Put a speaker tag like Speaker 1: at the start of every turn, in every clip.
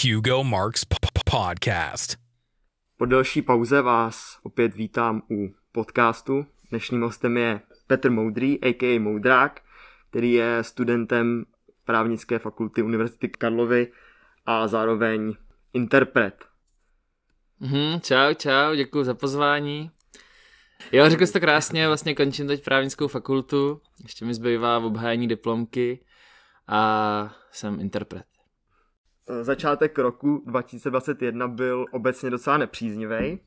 Speaker 1: Hugo Marks Podcast.
Speaker 2: Po delší pauze vás opět vítám u podcastu. Dnešním hostem je Petr Moudrý, a.k.a. Moudrák, který je studentem právnické fakulty Univerzity Karlovy a zároveň interpret.
Speaker 3: Mhm, čau, čau, děkuji za pozvání. Jo, řekl jsi to krásně, vlastně končím teď právnickou fakultu, ještě mi zbývá v obhájení diplomky a jsem interpret.
Speaker 2: Začátek roku 2021 byl obecně docela nepříznivý,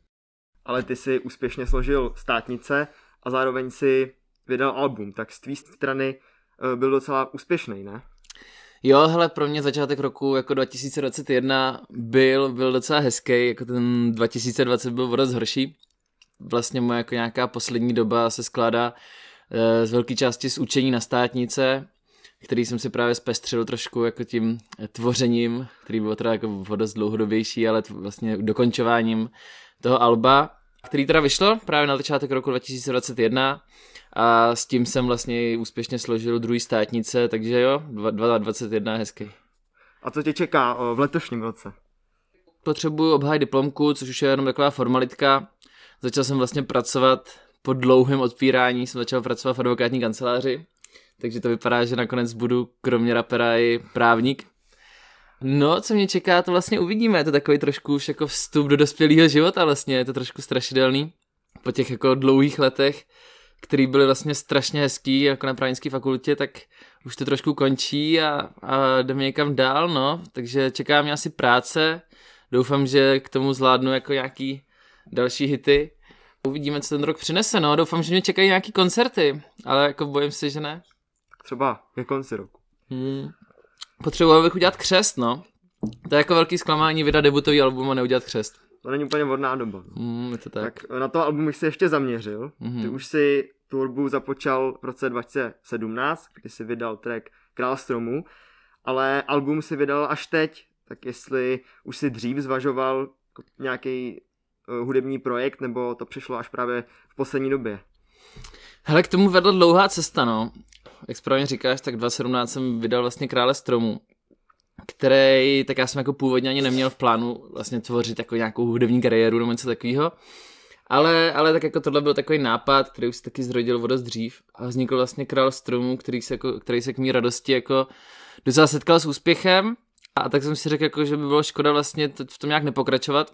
Speaker 2: ale ty si úspěšně složil státnice a zároveň si vydal album, tak z tvý strany eh, byl docela úspěšný, ne?
Speaker 3: Jo, hele, pro mě začátek roku jako 2021 byl, byl docela hezký, jako ten 2020 byl dost horší. Vlastně moje jako nějaká poslední doba se skládá e, z velké části z učení na státnice, který jsem si právě zpestřil trošku jako tím tvořením, který byl teda jako dost dlouhodobější, ale vlastně dokončováním toho alba, který teda vyšlo právě na začátek roku 2021 a s tím jsem vlastně úspěšně složil druhý státnice, takže jo, 2021 je hezký.
Speaker 2: A co tě čeká v letošním roce?
Speaker 3: Potřebuji obhájit diplomku, což už je jenom taková formalitka. Začal jsem vlastně pracovat po dlouhém odpírání, jsem začal pracovat v advokátní kanceláři, takže to vypadá, že nakonec budu kromě rapera i právník. No, co mě čeká, to vlastně uvidíme, je to takový trošku už jako vstup do dospělého života vlastně, je to trošku strašidelný. Po těch jako dlouhých letech který byly vlastně strašně hezký jako na právnické fakultě, tak už to trošku končí a, a jdeme někam dál, no. Takže čeká mě asi práce, doufám, že k tomu zvládnu jako nějaký další hity. Uvidíme, co ten rok přinese, no. Doufám, že mě čekají nějaký koncerty, ale jako bojím se, že ne.
Speaker 2: Třeba ke konci roku.
Speaker 3: Hmm. Potřeboval bych udělat křest, no. To je jako velký zklamání vydat debutový album a neudělat křest.
Speaker 2: To není úplně vodná doba. No.
Speaker 3: Mm, je to tak.
Speaker 2: tak na to album bych se ještě zaměřil. Mm-hmm. Ty už si tvorbu započal v roce 2017, kdy si vydal track Král stromů, ale album si vydal až teď, tak jestli už si dřív zvažoval nějaký uh, hudební projekt, nebo to přišlo až právě v poslední době?
Speaker 3: Hele, k tomu vedla dlouhá cesta, no. Jak správně říkáš, tak 2017 jsem vydal vlastně Krále stromů, který, tak já jsem jako původně ani neměl v plánu vlastně tvořit jako nějakou hudební kariéru nebo něco takového. Ale, ale tak jako tohle byl takový nápad, který už se taky zrodil o dost dřív a vznikl vlastně Král stromů, který se, jako, který se k mý radosti jako docela setkal s úspěchem a tak jsem si řekl, jako, že by bylo škoda vlastně v tom nějak nepokračovat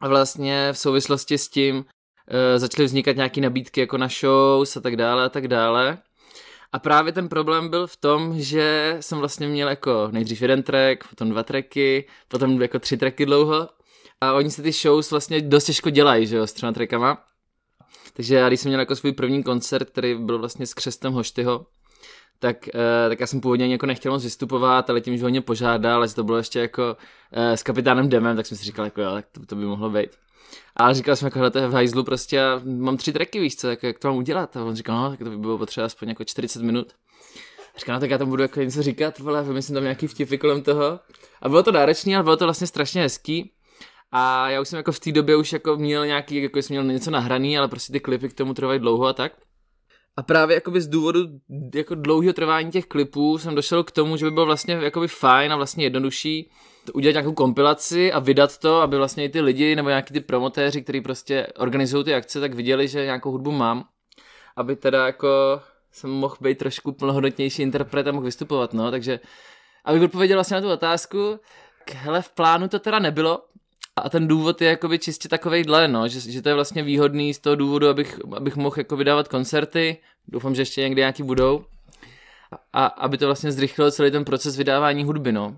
Speaker 3: a vlastně v souvislosti s tím e, začaly vznikat nějaké nabídky jako na shows a tak dále a tak dále. A právě ten problém byl v tom, že jsem vlastně měl jako nejdřív jeden track, potom dva tracky, potom jako tři tracky dlouho a oni se ty shows vlastně dost těžko dělají, že jo, s třema trackama. Takže já, když jsem měl jako svůj první koncert, který byl vlastně s křestem Hoštyho, tak, uh, tak já jsem původně jako nechtěl moc vystupovat, ale tím, že ho mě požádal, ale to bylo ještě jako uh, s kapitánem Demem, tak jsem si říkal, jako jo, tak to, to by mohlo být. Ale říkal jsem, jako, hele, to je v hajzlu prostě a mám tři tracky, víš co, jak, jak to mám udělat? A on říkal, no, tak to by bylo potřeba aspoň jako 40 minut. Říkal, no tak já tam budu jako něco říkat, vole, vymyslím tam nějaký vtipy kolem toho. A bylo to náročné, ale bylo to vlastně strašně hezký. A já už jsem jako v té době už jako měl nějaký, jako jsem měl něco nahraný, ale prostě ty klipy k tomu trvají dlouho a tak. A právě jakoby z důvodu jako dlouhého trvání těch klipů jsem došel k tomu, že by bylo vlastně jakoby fajn a vlastně jednodušší udělat nějakou kompilaci a vydat to, aby vlastně i ty lidi nebo nějaký ty promotéři, kteří prostě organizují ty akce, tak viděli, že nějakou hudbu mám, aby teda jako jsem mohl být trošku plnohodnotnější interpret a mohl vystupovat, no, takže abych odpověděl vlastně na tu otázku, hele, v plánu to teda nebylo, a ten důvod je jakoby čistě takovejhle, no, že, že to je vlastně výhodný z toho důvodu, abych, abych mohl jako vydávat koncerty, doufám, že ještě někdy nějaký budou, a aby to vlastně zrychlilo celý ten proces vydávání hudby, no.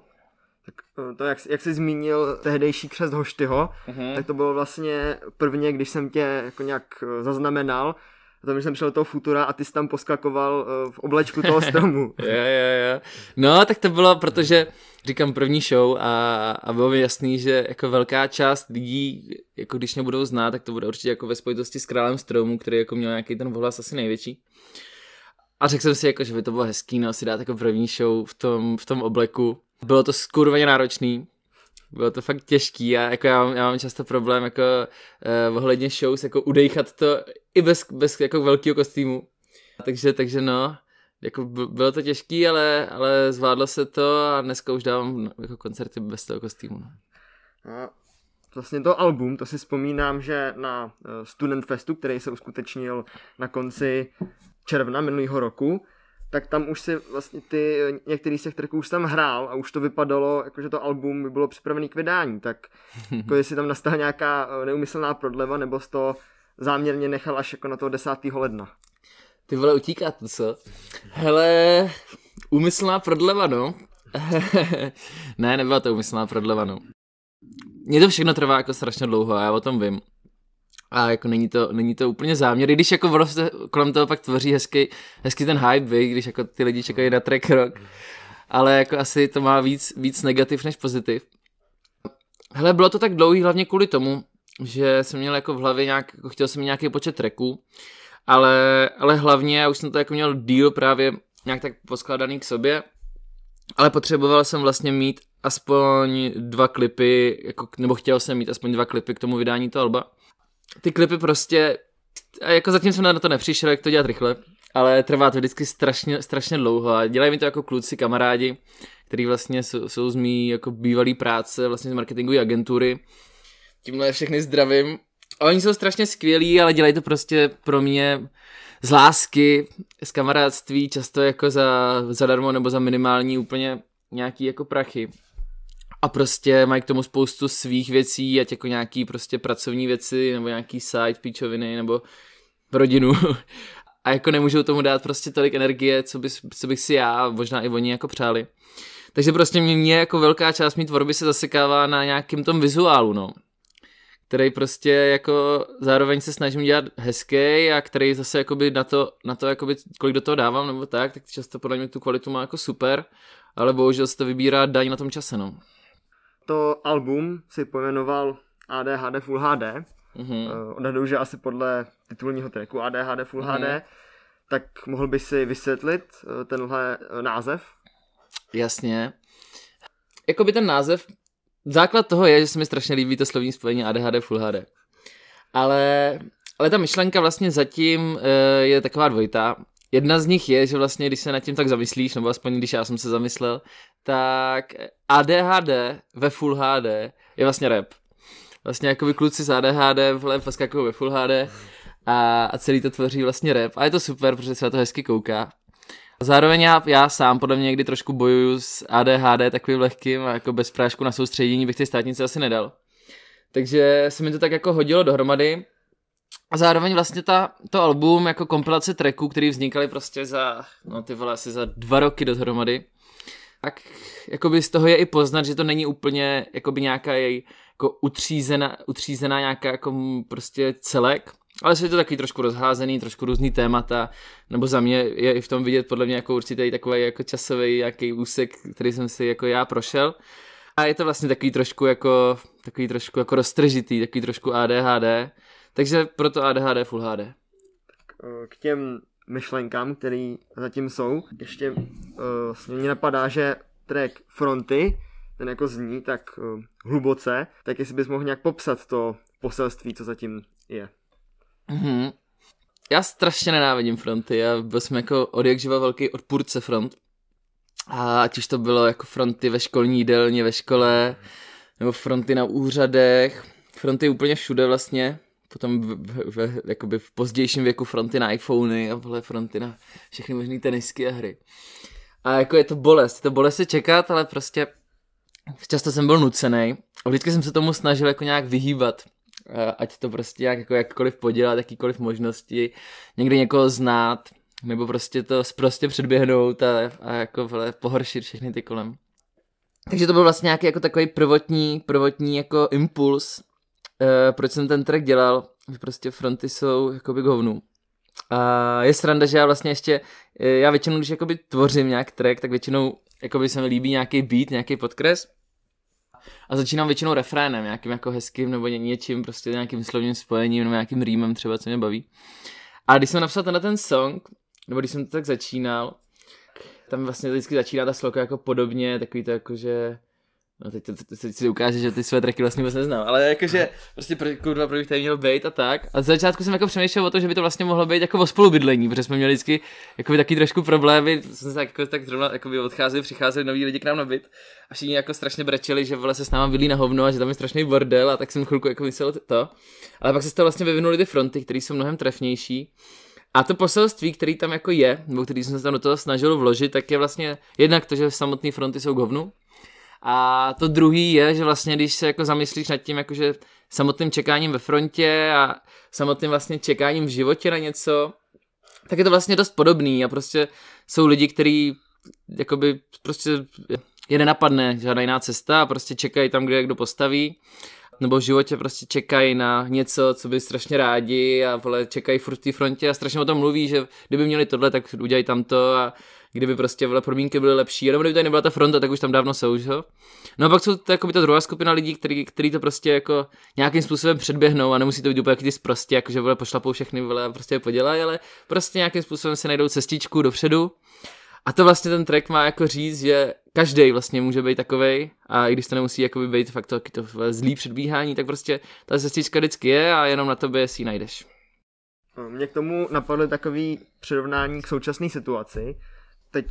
Speaker 2: Tak eh, to, jak, jak jsi zmínil tehdejší křest Hoštyho, uh-huh. tak to bylo vlastně prvně, když jsem tě jako nějak eh, zaznamenal, tam jsem šel do toho futura a ty jsi tam poskakoval uh, v oblečku toho stromu.
Speaker 3: jo, jo, jo. No, tak to bylo, protože říkám první show a, a bylo mi jasný, že jako velká část lidí, jako když mě budou znát, tak to bude určitě jako ve spojitosti s králem stromu, který jako měl nějaký ten ohlas asi největší. A řekl jsem si, jako, že by to bylo hezký, no, si dát jako první show v tom, v tom obleku. Bylo to skurveně náročný, bylo to fakt těžký a jako já, mám, já mám často problém jako uh, ohledně shows, jako udejchat to i bez, bez jako velkého kostýmu. Takže, takže no, jako bylo to těžký, ale, ale zvládlo se to a dneska už dávám jako koncerty bez toho kostýmu. No.
Speaker 2: A vlastně to album, to si vzpomínám, že na eh, Student Festu, který se uskutečnil na konci června minulého roku, tak tam už si vlastně ty, některý z těch tracků už tam hrál a už to vypadalo, jako že to album by bylo připravený k vydání, tak jako jestli tam nastala nějaká eh, neumyslná prodleva, nebo z toho záměrně nechal až jako na toho 10. ledna.
Speaker 3: Ty vole, utíká to, co? Hele, úmyslná prodleva, no. ne, nebyla to úmyslná prodleva, no. Mně to všechno trvá jako strašně dlouho a já o tom vím. A jako není to, není to úplně záměr, i když jako vlastně kolem toho pak tvoří hezký, hezký ten hype, vy, když jako ty lidi čekají na track rock. Ale jako asi to má víc, víc negativ než pozitiv. Hele, bylo to tak dlouhý hlavně kvůli tomu, že jsem měl jako v hlavě nějak, jako chtěl jsem mít nějaký počet tracků, ale, ale hlavně já už jsem to jako měl deal právě nějak tak poskladaný k sobě, ale potřeboval jsem vlastně mít aspoň dva klipy, jako, nebo chtěl jsem mít aspoň dva klipy k tomu vydání toho alba. Ty klipy prostě, jako zatím jsem na to nepřišel, jak to dělat rychle, ale trvá to vždycky strašně, strašně dlouho a dělají mi to jako kluci, kamarádi, který vlastně jsou, jsou z mý jako bývalý práce, vlastně z marketingové agentury. Tímhle všechny zdravím. A oni jsou strašně skvělí, ale dělají to prostě pro mě z lásky, z kamarádství, často jako za, zadarmo nebo za minimální úplně nějaký jako prachy a prostě mají k tomu spoustu svých věcí, ať jako nějaký prostě pracovní věci, nebo nějaký side píčoviny, nebo rodinu. A jako nemůžou tomu dát prostě tolik energie, co, by, co bych si já, možná i oni jako přáli. Takže prostě mě jako velká část mý tvorby se zasekává na nějakým tom vizuálu, no. Který prostě jako zároveň se snažím dělat hezký a který zase jakoby na to, na to jakoby, kolik do toho dávám nebo tak, tak často podle mě tu kvalitu má jako super, ale bohužel se to vybírá daň na tom čase, no
Speaker 2: to album si pojmenoval ADHD Full HD. Mm-hmm. Uh, odhaduju, že asi podle titulního tracku ADHD Full mm-hmm. HD. Tak mohl by si vysvětlit uh, tenhle uh, název?
Speaker 3: Jasně. Jakoby ten název, základ toho je, že se mi strašně líbí to slovní spojení ADHD Full HD. Ale, ale ta myšlenka vlastně zatím je taková dvojitá. Jedna z nich je, že vlastně, když se nad tím tak zamyslíš, nebo aspoň když já jsem se zamyslel, tak ADHD ve Full HD je vlastně rap. Vlastně jako kluci z ADHD vle poskakují ve Full HD a, a celý to tvoří vlastně rap. A je to super, protože se na to hezky kouká. Zároveň já, já sám podle mě někdy trošku bojuju s ADHD takovým lehkým a jako bez prášku na soustředění bych ty státnice asi nedal. Takže se mi to tak jako hodilo dohromady a zároveň vlastně ta, to album jako kompilace tracků, který vznikaly prostě za, no ty vole, asi za dva roky dohromady, tak jakoby z toho je i poznat, že to není úplně jakoby nějaká jej, jako utřízená, utřízená nějaká jako prostě celek, ale je to taky trošku rozházený, trošku různý témata, nebo za mě je i v tom vidět podle mě jako určitý takový jako časový jaký úsek, který jsem si jako já prošel. A je to vlastně takový trošku jako, takový trošku jako roztržitý, takový trošku ADHD, takže proto ADHD Full HD.
Speaker 2: Eh, k těm myšlenkám, které zatím jsou, ještě uh, mě napadá, že track Fronty, ten jako zní tak uh, hluboce, tak jestli bys mohl nějak popsat to poselství, co zatím je.
Speaker 3: Mm-hmm. Já strašně nenávidím fronty, já byl jsem jako od jak živa velký odpůrce front. A ať už to bylo jako fronty ve školní jídelně, ve škole, nebo fronty na úřadech, fronty úplně všude vlastně potom v, v, v, jakoby v pozdějším věku fronty na iPhony a vole fronty na všechny možné tenisky a hry. A jako je to bolest, je to bolest se čekat, ale prostě často jsem byl nucený a vždycky jsem se tomu snažil jako nějak vyhýbat. Ať to prostě nějak jako jakkoliv podělat, jakýkoliv možnosti, někdy někoho znát, nebo prostě to prostě předběhnout a, a jako vole, pohoršit všechny ty kolem. Takže to byl vlastně nějaký jako takový prvotní, prvotní jako impuls, uh, proč jsem ten track dělal, že prostě fronty jsou jakoby hovnu. A je sranda, že já vlastně ještě, eh, já většinou, když jakoby tvořím nějak track, tak většinou jakoby se mi líbí nějaký beat, nějaký podkres a začínám většinou refrénem, nějakým jako hezkým nebo něčím, prostě nějakým slovním spojením nebo nějakým rýmem třeba, co mě baví. A když jsem napsal tenhle ten song, nebo když jsem to tak začínal, tam vlastně vždycky začíná ta sloka jako podobně, takový to jako, že No teď, teď, teď, si ukáže, že ty své tracky vlastně vůbec neznám, ale jakože prostě pro, kurva, proč tady měl být a tak. A z začátku jsem jako přemýšlel o tom, že by to vlastně mohlo být jako o spolubydlení, protože jsme měli vždycky jako taky trošku problémy, jsme se tak, jako, tak zrovna jako by odcházeli, přicházeli noví lidi k nám na byt a všichni jako strašně brečeli, že vole se s náma bydlí na hovno a že tam je strašný bordel a tak jsem chvilku jako myslel to. Ale pak se z toho vlastně vyvinuly ty fronty, které jsou mnohem trefnější. A to poselství, který tam jako je, nebo který jsem se tam do toho snažil vložit, tak je vlastně jednak to, že samotné fronty jsou govnu, a to druhý je, že vlastně, když se jako zamyslíš nad tím, jakože samotným čekáním ve frontě a samotným vlastně čekáním v životě na něco, tak je to vlastně dost podobný a prostě jsou lidi, kteří jakoby prostě je nenapadne žádná jiná cesta a prostě čekají tam, kde kdo postaví nebo v životě prostě čekají na něco, co by strašně rádi a vole, čekají furt v té frontě a strašně o tom mluví, že kdyby měli tohle, tak udělají tamto a kdyby prostě vole, podmínky byly lepší, nebo kdyby tady nebyla ta fronta, tak už tam dávno jsou, že? No a pak jsou to jako ta druhá skupina lidí, který, který to prostě jako nějakým způsobem předběhnou a nemusí to být úplně jaký prostě, jako že vole, pošlapou všechny vole a prostě je podělají, ale prostě nějakým způsobem se najdou cestičku dopředu. A to vlastně ten track má jako říct, že každý vlastně může být takovej a i když to nemusí jakoby být fakt to, to zlý předbíhání, tak prostě ta cestička vždycky je a jenom na tobě si ji najdeš.
Speaker 2: Mě k tomu napadly takový přirovnání k současné situaci, teď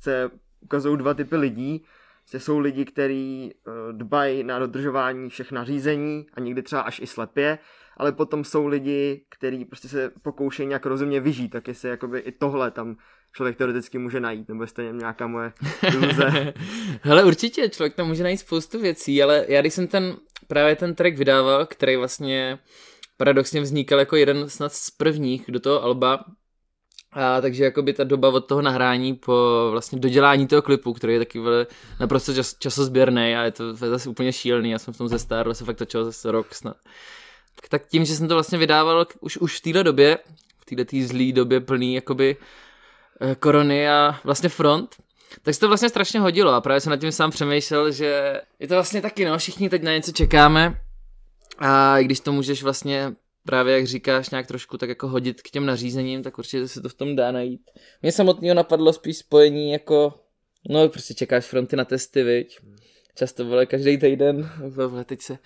Speaker 2: se ukazují dva typy lidí. Že jsou lidi, kteří eh, dbají na dodržování všech nařízení a někdy třeba až i slepě, ale potom jsou lidi, kteří prostě se pokoušejí nějak rozumně vyžít, tak jestli jakoby i tohle tam člověk teoreticky může najít, nebo jestli nějaká moje iluze.
Speaker 3: Hele, určitě, člověk tam může najít spoustu věcí, ale já když jsem ten, právě ten track vydával, který vlastně paradoxně vznikal jako jeden snad z prvních do toho alba, a takže jakoby ta doba od toho nahrání po vlastně dodělání toho klipu, který je taky vele, naprosto čas, časozběrný a je to zase úplně šílený, já jsem v tom zestárl, se fakt točil zase rok snad. Tak, tak tím, že jsem to vlastně vydával už, už v téhle době, v této tý zlý době plný jakoby eh, korony a vlastně front, tak se to vlastně strašně hodilo a právě jsem nad tím sám přemýšlel, že je to vlastně taky, no, všichni teď na něco čekáme a i když to můžeš vlastně právě jak říkáš, nějak trošku tak jako hodit k těm nařízením, tak určitě se to v tom dá najít. Mě samotného napadlo spíš spojení jako, no prostě čekáš fronty na testy, viď? Často vole každý týden, vole, teď se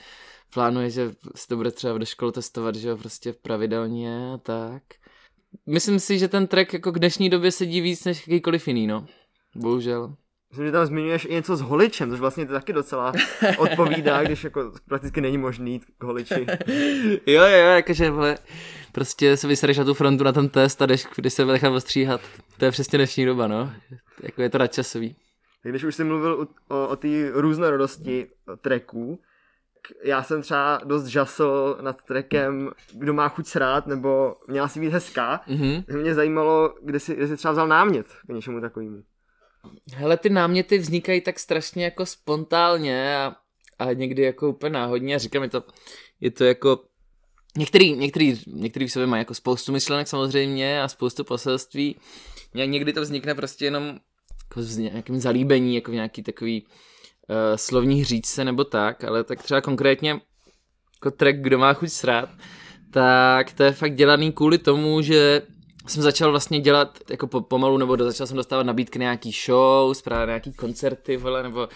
Speaker 3: plánuje, že se to bude třeba do školy testovat, že jo, prostě pravidelně a tak. Myslím si, že ten track jako k dnešní době sedí víc než jakýkoliv jiný, no. Bohužel.
Speaker 2: Myslím, že tam zmiňuješ i něco s holičem, což vlastně to taky docela odpovídá, když jako prakticky není možný jít k holiči.
Speaker 3: jo, jo, jakože vole, prostě se vysereš na tu frontu na ten test a jdeš, když se nechat ostříhat. To je přesně dnešní doba, no. Jako je to nadčasový.
Speaker 2: Když už jsi mluvil o, o, o té různorodosti tracků, já jsem třeba dost žasl nad trackem Kdo má chuť srát, nebo Měla si být hezká. Mm-hmm. Mě zajímalo, kde jsi, kde jsi třeba vzal námět k něčemu takovému.
Speaker 3: Hele, ty náměty vznikají tak strašně jako spontánně a, a někdy jako úplně náhodně a říkám, je to, je to jako Některý, některý, některý v sobě mají jako spoustu myšlenek samozřejmě a spoustu poselství. Někdy to vznikne prostě jenom jako z nějakým zalíbení, jako v nějaký takový uh, slovní hříčce nebo tak, ale tak třeba konkrétně jako track Kdo má chuť srát, tak to je fakt dělaný kvůli tomu, že jsem začal vlastně dělat jako pomalu, nebo začal jsem dostávat nabídky nějaký show, právě nějaký koncerty, vole, nebo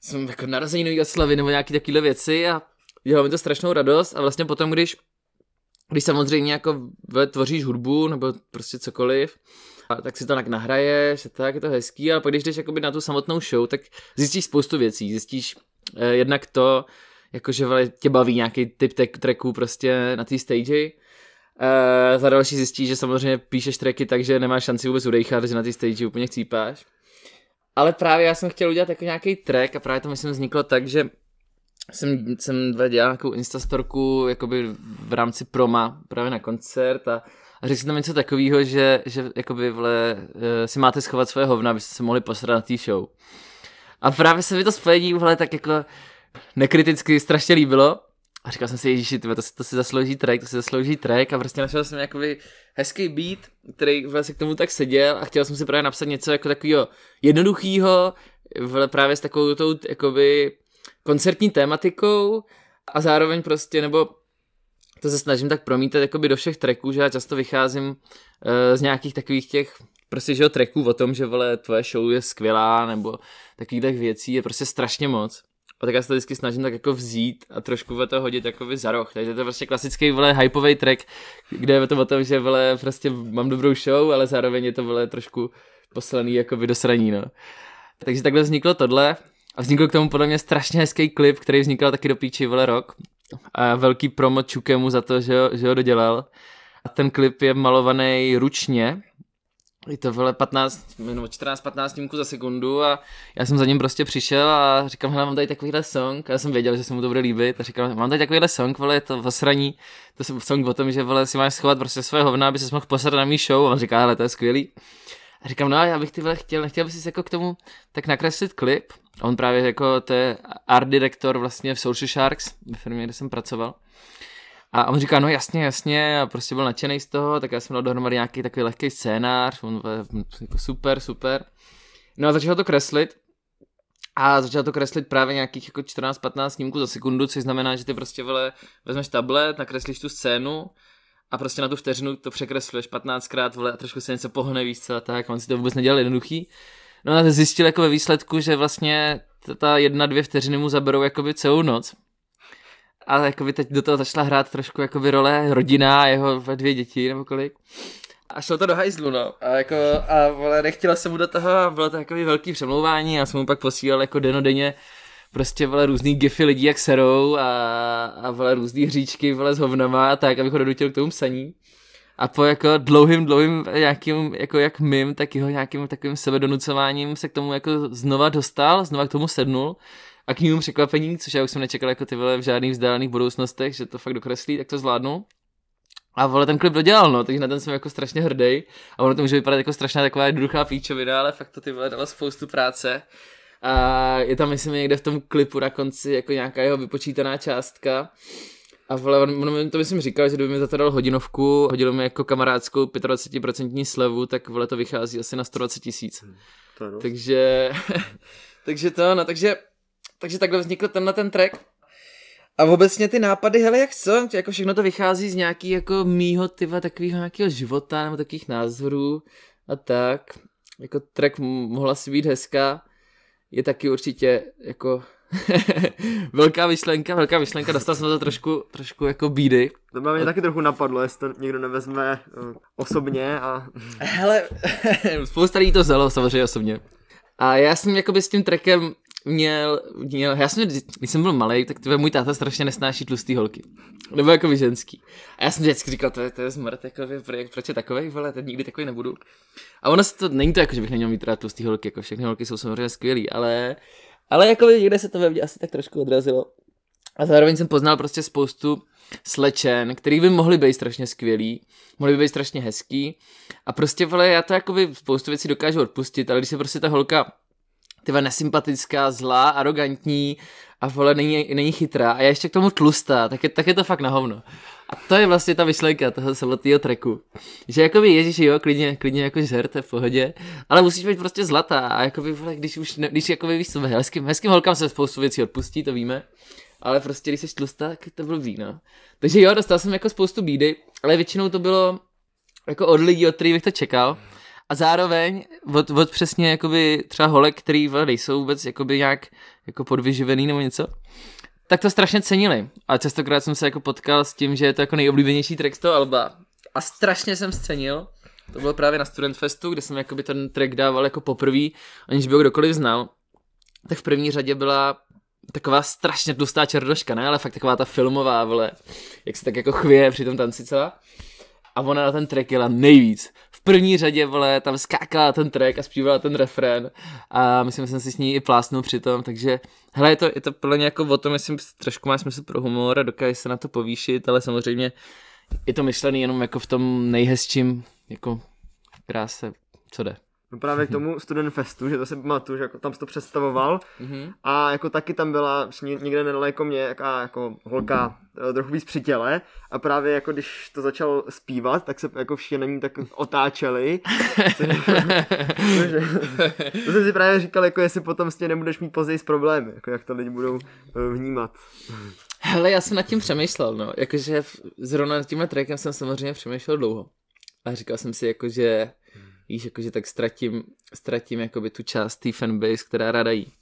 Speaker 3: jsem jako nový oslavy, nebo nějaký takovéhle věci a dělalo mi to strašnou radost a vlastně potom, když když samozřejmě jako tvoříš hudbu nebo prostě cokoliv, a tak si to tak nahraješ, tak je to hezký, ale pak když jdeš jakoby na tu samotnou show, tak zjistíš spoustu věcí. Zjistíš eh, jednak to, jakože tě baví nějaký typ tracků prostě na té stage, Za další zjistí, že samozřejmě píšeš tracky tak, že nemáš šanci vůbec udejchat, že na té stage úplně chcípáš. Ale právě já jsem chtěl udělat jako nějaký track a právě to myslím vzniklo tak, že jsem, jsem dělal nějakou instastorku jakoby v rámci proma právě na koncert a, a řekl jsem tam něco takového, že, že jakoby vle, eh, si máte schovat svoje hovna, abyste se mohli posrat na té show. A právě se mi to spojení vle, tak jako nekriticky strašně líbilo a říkal jsem si, ježiši, tyhle, to, to si zaslouží track, to si zaslouží track a prostě našel jsem jakoby hezký beat, který vlastně k tomu tak seděl a chtěl jsem si právě napsat něco jako takového jednoduchého, právě s takovou tou jakoby koncertní tématikou a zároveň prostě, nebo to se snažím tak promítat jakoby do všech tracků, že já často vycházím uh, z nějakých takových těch prostě, že jo, tracků o tom, že vole, tvoje show je skvělá, nebo takových věcí je prostě strašně moc. A tak já se to vždycky snažím tak jako vzít a trošku to hodit jako za roh. Takže to je prostě klasický vole hypový track, kde je to o tom, že vole prostě mám dobrou show, ale zároveň je to vole trošku poslaný jako do sraní, no. Takže takhle vzniklo tohle a vznikl k tomu podle mě strašně hezký klip, který vznikl taky do píči vole rok. A velký promo Čukemu za to, že ho, že ho dodělal. A ten klip je malovaný ručně, je to vele 15 minut, 14-15 snímků za sekundu a já jsem za ním prostě přišel a říkám, hele, mám tady takovýhle song a já jsem věděl, že se mu to bude líbit a říkám, mám tady takovýhle song, vole, je to osraní, to je song o tom, že vole, si máš schovat prostě své hovna, aby se mohl posadat na mý show a on říká, hele, to je skvělý. A říkám, no a já bych ty vole chtěl, nechtěl bys jako k tomu tak nakreslit klip. A on právě jako, to je art direktor vlastně v Social Sharks, ve firmě, kde jsem pracoval. A on říká, no jasně, jasně, a prostě byl nadšený z toho, tak já jsem dal dohromady nějaký takový lehký scénář, on jako super, super. No a začal to kreslit, a začal to kreslit právě nějakých jako 14-15 snímků za sekundu, což znamená, že ty prostě vole, vezmeš tablet, nakreslíš tu scénu a prostě na tu vteřinu to překresluješ 15krát vole, a trošku se něco pohne víc a tak, on si to vůbec nedělal jednoduchý. No a zjistil jako ve výsledku, že vlastně ta jedna, dvě vteřiny mu zaberou jakoby celou noc, a jakoby teď do toho začala hrát trošku jakoby role rodina a jeho dvě děti nebo kolik. A šlo to do hajzlu, no. A jako, a vole, nechtěla jsem mu do toho a bylo to takový velký přemlouvání. Já jsem mu pak posílal jako denodenně prostě vole různý gify lidí jak serou a, a vole různý hříčky vole s hovnama a tak, abych ho donutil k tomu psaní. A po jako dlouhým, dlouhým nějakým, jako jak mým, tak jeho nějakým takovým sebedonucováním se k tomu jako znova dostal, znova k tomu sednul a k ním překvapení, což já už jsem nečekal jako ty vole v žádných vzdálených budoucnostech, že to fakt dokreslí, tak to zvládnu. A vole ten klip dodělal, no, takže na ten jsem jako strašně hrdý. A ono to může vypadat jako strašná taková jednoduchá píčovina, ale fakt to ty vole dalo spoustu práce. A je tam, myslím, někde v tom klipu na konci jako nějaká jeho vypočítaná částka. A vole, on, on to myslím říkal, že kdyby mi za to dal hodinovku, hodil mi jako kamarádskou 25% slevu, tak vole to vychází asi na 120 tisíc. Hmm, takže, takže to, no, takže takže takhle vznikl tenhle ten track. A obecně ty nápady, hele, jak co, jako všechno to vychází z nějaký jako mýho tyva takového nějakého života nebo takových názorů a tak. Jako track mohla si být hezká, je taky určitě jako velká myšlenka, velká myšlenka, dostal jsem to trošku, trošku jako bídy.
Speaker 2: To mě taky trochu napadlo, jestli to někdo nevezme uh, osobně a...
Speaker 3: Hele, spousta lidí to vzalo samozřejmě osobně. A já jsem jakoby s tím trackem měl, měl, já jsem, když jsem byl malý, tak tyhle, můj táta strašně nesnáší tlustý holky. Nebo jako ženský. A já jsem vždycky říkal, to je, to je zmrt, jako, proč je takový, vole, teď nikdy takový nebudu. A ono se to, není to jako, že bych neměl mít rád tlustý holky, jako všechny holky jsou samozřejmě skvělý, ale, ale jako někde se to ve mně asi tak trošku odrazilo. A zároveň jsem poznal prostě spoustu slečen, který by mohly být strašně skvělý, mohly by být strašně hezký. A prostě, vole, já to jakoby spoustu věcí dokážu odpustit, ale když se prostě ta holka tyva nesympatická, zlá, arrogantní a vole není, není chytrá a je ještě k tomu tlustá, tak je, tak je to fakt na hovno. A to je vlastně ta myšlenka toho samotného treku. Že jakoby ježíš, jo, klidně, klidně jako žer, to je v pohodě, ale musíš být prostě zlatá a jakoby, vole, když už, ne, když jakoby víš hezkým, hezkým holkám se spoustu věcí odpustí, to víme, ale prostě když jsi tlustá, tak to blbý, no. Takže jo, dostal jsem jako spoustu bídy, ale většinou to bylo jako od lidí, od kterých bych to čekal. A zároveň od, od přesně jakoby třeba holek, který nejsou vůbec jakoby nějak jako podvyživený nebo něco, tak to strašně cenili. A častokrát jsem se jako potkal s tím, že je to jako nejoblíbenější track z toho Alba. A strašně jsem scenil. To bylo právě na Student Festu, kde jsem jakoby ten track dával jako poprvé, aniž by ho kdokoliv znal. Tak v první řadě byla taková strašně tlustá čerdoška, ne? Ale fakt taková ta filmová, vole, jak se tak jako chvěje při tom tanci celá a ona na ten track jela nejvíc. V první řadě, vole, tam skákala ten track a zpívala ten refrén a myslím, že jsem si s ní i plásnul přitom, takže hele, je to, je to podle mě jako o tom, jestli trošku má smysl pro humor a dokáže se na to povýšit, ale samozřejmě je to myšlený jenom jako v tom nejhezčím, jako kráse, co jde.
Speaker 2: No právě k tomu Student Festu, že to si pamatuju, že jako tam to představoval mm-hmm. a jako taky tam byla někde nedaleko mě jaká jako holka eh, trochu víc při těle a právě jako když to začal zpívat, tak se jako všichni na ní tak otáčeli. to jsem si právě říkal, jako jestli potom s tím nebudeš mít později s problémy, jako jak to lidi budou eh, vnímat.
Speaker 3: Hele, já jsem nad tím přemýšlel, no, jakože zrovna nad tímhle trackem jsem samozřejmě přemýšlel dlouho. A říkal jsem si, jako, že víš, jakože tak ztratím, ztratím jakoby tu část té fanbase, která ráda jí.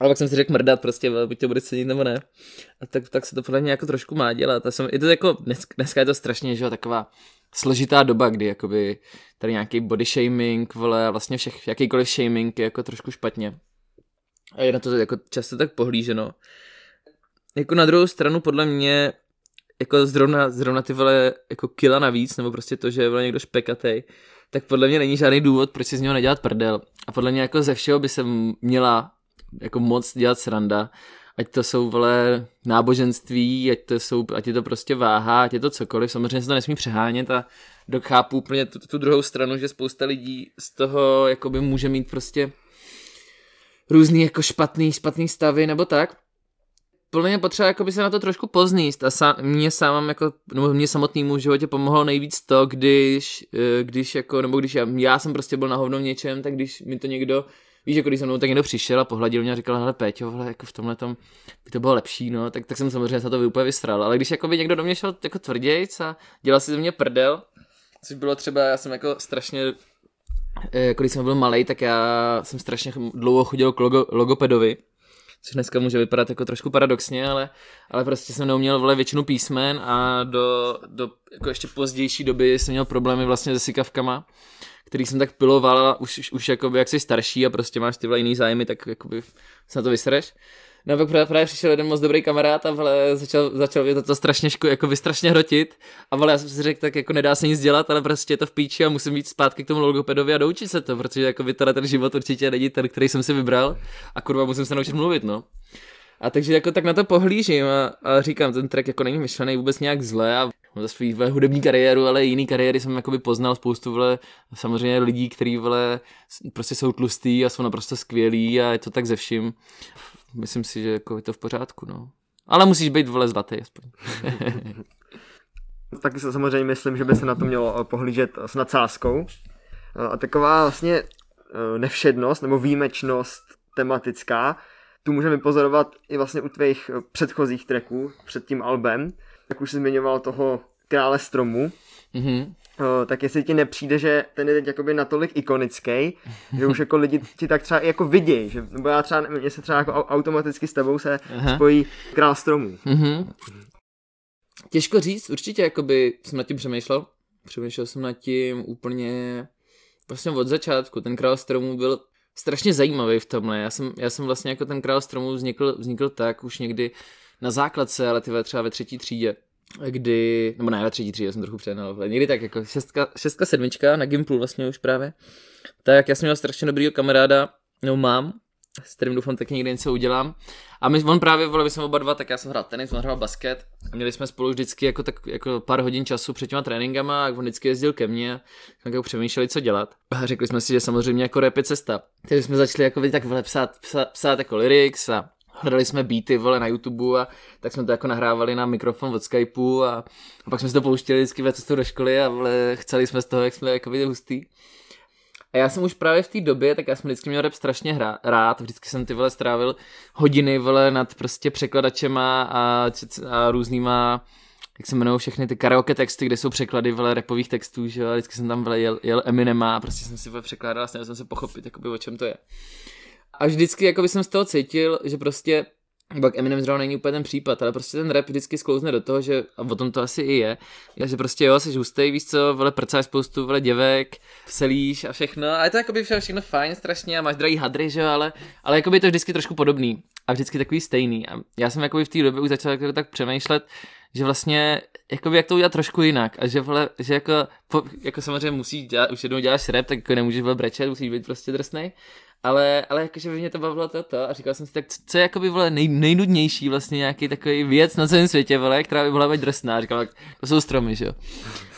Speaker 3: Ale pak jsem si řekl mrdat prostě, buď to bude cenit nebo ne. A tak, tak se to podle mě jako trošku má dělat. A jsem, je to jako, dnes, dneska je to strašně, že taková složitá doba, kdy jakoby tady nějaký body shaming, vole, vlastně všech, jakýkoliv shaming je jako trošku špatně. A je na to jako často tak pohlíženo. Jako na druhou stranu podle mě jako zrovna, zrovna ty vole jako kila navíc, nebo prostě to, že je někdo špekatej, tak podle mě není žádný důvod, proč si z něho nedělat prdel. A podle mě jako ze všeho by se měla jako moc dělat sranda, ať to jsou vole náboženství, ať to jsou, ať je to prostě váha, ať je to cokoliv, samozřejmě se to nesmí přehánět a dochápu úplně tu, tu druhou stranu, že spousta lidí z toho jakoby může mít prostě různý jako špatný, špatný stavy nebo tak. Podle mě potřeba jako by se na to trošku pozníst a sám, mě sám jako, nebo mě samotnému v životě pomohlo nejvíc to, když, eh, když jako, nebo když já, já jsem prostě byl na hovno v něčem, tak když mi to někdo víš, jako když se mnou tak někdo přišel a pohladil mě a říkal, hele Péťo, vole, jako v tomhle tom by to bylo lepší, no, tak, tak jsem samozřejmě za to úplně vystral. Ale když jako by někdo do mě šel jako tvrdějc a dělal si ze mě prdel, což bylo třeba, já jsem jako strašně, eh, jako když jsem byl malý, tak já jsem strašně dlouho chodil k logo, logopedovi, což dneska může vypadat jako trošku paradoxně, ale, ale prostě jsem neuměl vole většinu písmen a do, do jako ještě pozdější doby jsem měl problémy vlastně se sikavkama který jsem tak piloval už, už, už jakoby, jak jsi starší a prostě máš ty jiný zájmy, tak jakoby se na to vysereš. No pak právě, právě přišel jeden moc dobrý kamarád a vole, začal, začal mě to, to strašně, ško, jako by strašně hrotit. A vole, já jsem si řekl, tak jako nedá se nic dělat, ale prostě je to v píči a musím jít zpátky k tomu logopedovi a doučit se to, protože jako by ten život určitě není ten, který jsem si vybral a kurva musím se naučit mluvit, no. A takže jako tak na to pohlížím a, a říkám, ten track jako není myšlený vůbec nějak zle a za svou hudební kariéru, ale jiný kariéry jsem jakoby poznal spoustu vole, samozřejmě lidí, kteří vole, prostě jsou tlustý a jsou naprosto skvělí a je to tak ze vším. Myslím si, že jako je to v pořádku, no. Ale musíš být vole zlatý aspoň.
Speaker 2: Taky se samozřejmě myslím, že by se na to mělo pohlížet s nadsázkou. A taková vlastně eh, nevšednost nebo výjimečnost tematická, tu můžeme pozorovat i vlastně u tvých eh, předchozích tracků před tím albem, jak už jsi zmiňoval toho krále stromu, mm-hmm. Tak jestli ti nepřijde, že ten je teď jakoby natolik ikonický, že už jako lidi ti tak třeba jako vidějí, že, nebo já třeba, mě se třeba jako automaticky s tebou se Aha. spojí král stromů. Mm-hmm.
Speaker 3: Těžko říct, určitě jakoby jsem nad tím přemýšlel, přemýšlel jsem nad tím úplně vlastně od začátku, ten král stromů byl strašně zajímavý v tomhle, já jsem, já jsem vlastně jako ten král stromů vznikl, vznikl tak už někdy na základce, ale ty třeba ve třetí třídě, kdy, nebo ne ve třetí třídě, jsem trochu přehnal, ale někdy tak jako šestka, šestka sedmička na Gimplu vlastně už právě, tak já jsem měl strašně dobrýho kamaráda, nebo mám, s kterým doufám taky někdy něco udělám. A my, on právě, vole, jsme oba dva, tak já jsem hrál tenis, on hrál basket a měli jsme spolu vždycky jako, tak, jako pár hodin času před těma tréninkama a on vždycky jezdil ke mně, tak jako přemýšleli, co dělat. A řekli jsme si, že samozřejmě jako rap je cesta. Takže jsme začali jako tak psát, psát, psát jako lyrics a hledali jsme beaty, vole, na YouTube a tak jsme to jako nahrávali na mikrofon od Skypeu a, a pak jsme si to pouštěli vždycky ve cestu do školy a vole, chceli jsme z toho, jak jsme jako viděli hustý. A já jsem už právě v té době, tak já jsem vždycky měl rap strašně hra, rád, vždycky jsem ty vole strávil hodiny vole nad prostě překladačema a, a různýma jak se jmenují všechny ty karaoke texty, kde jsou překlady vole rapových textů, že jo, vždycky jsem tam vole jel, jel Eminema a prostě jsem si vole překládal a snažil jsem se pochopit, jakoby, o čem to je. A vždycky jako jsem z toho cítil, že prostě pak Eminem zrovna není úplně ten případ, ale prostě ten rap vždycky sklouzne do toho, že, a o tom to asi i je, že prostě jo, jsi hustý, víš co, vole, prcáš spoustu, vole, děvek, selíš a všechno, a je to jakoby všechno fajn, strašně a máš drahý hadry, že jo, ale, ale jakoby je to vždycky trošku podobný a vždycky takový stejný. A já jsem jakoby v té době už začal jako tak přemýšlet, že vlastně, jakoby jak to udělat trošku jinak a že, vole, že jako, po, jako samozřejmě musíš dělat, už jednou děláš rap, tak jako nemůžeš vole brečet, musíš být prostě drsnej, ale, ale jakože by mě to bavilo toto a říkal jsem si, tak co je jakoby vole nej, nejnudnější vlastně nějaký takový věc na celém světě, vole, která by byla být drsná, říkal, tak to jsou stromy, že jo.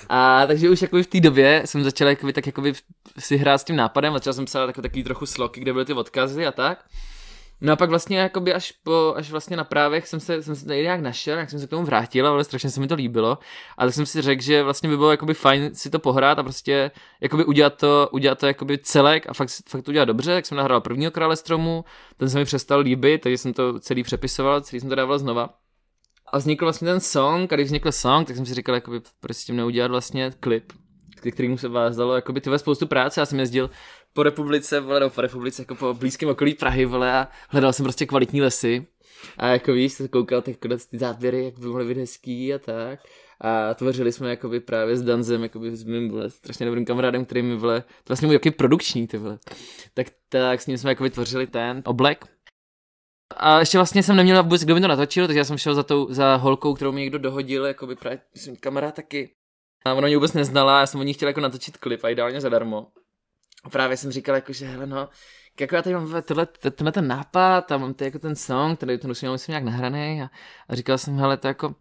Speaker 3: A takže už jakoby v té době jsem začal jakoby, tak jakoby si hrát s tím nápadem, začal jsem psát takový, takový trochu sloky, kde byly ty odkazy a tak. No a pak vlastně jakoby až, po, až vlastně na právech jsem se, jsem se tady nějak našel, jak jsem se k tomu vrátil, ale strašně se mi to líbilo. A tak jsem si řekl, že vlastně by bylo jakoby fajn si to pohrát a prostě jakoby udělat to, udělat to jakoby celek a fakt, fakt to udělat dobře. Tak jsem nahrál prvního krále stromu, ten se mi přestal líbit, takže jsem to celý přepisoval, celý jsem to dával znova. A vznikl vlastně ten song, a když vznikl song, tak jsem si říkal, jakoby, tím neudělat vlastně klip. ke kterým se vázalo jakoby tyhle spoustu práce. Já jsem jezdil po republice, vole, no, po republice, jako po blízkém okolí Prahy, vole, a hledal jsem prostě kvalitní lesy. A jako víš, jsem koukal tak ty záběry, jak by mohly být hezký a tak. A tvořili jsme jakoby právě s Danzem, jakoby s mým vole, strašně dobrým kamarádem, který mi vole, to vlastně můj jaký produkční ty vole. Tak, tak s ním jsme jakoby tvořili ten oblek. A ještě vlastně jsem neměl vůbec, kdo mi to natočil, takže já jsem šel za, tou, za holkou, kterou mi někdo dohodil, jakoby právě, myslím, kamarád taky. A ona mě vůbec neznala, já jsem o ní chtěl jako natočit klip a ideálně zadarmo. A právě jsem říkal jako, že hele no, jako já tady mám tohle, tenhle ten nápad a mám tady jako ten song, tady ten musím, myslím nějak nahraný a, a říkal jsem, hele, to jako,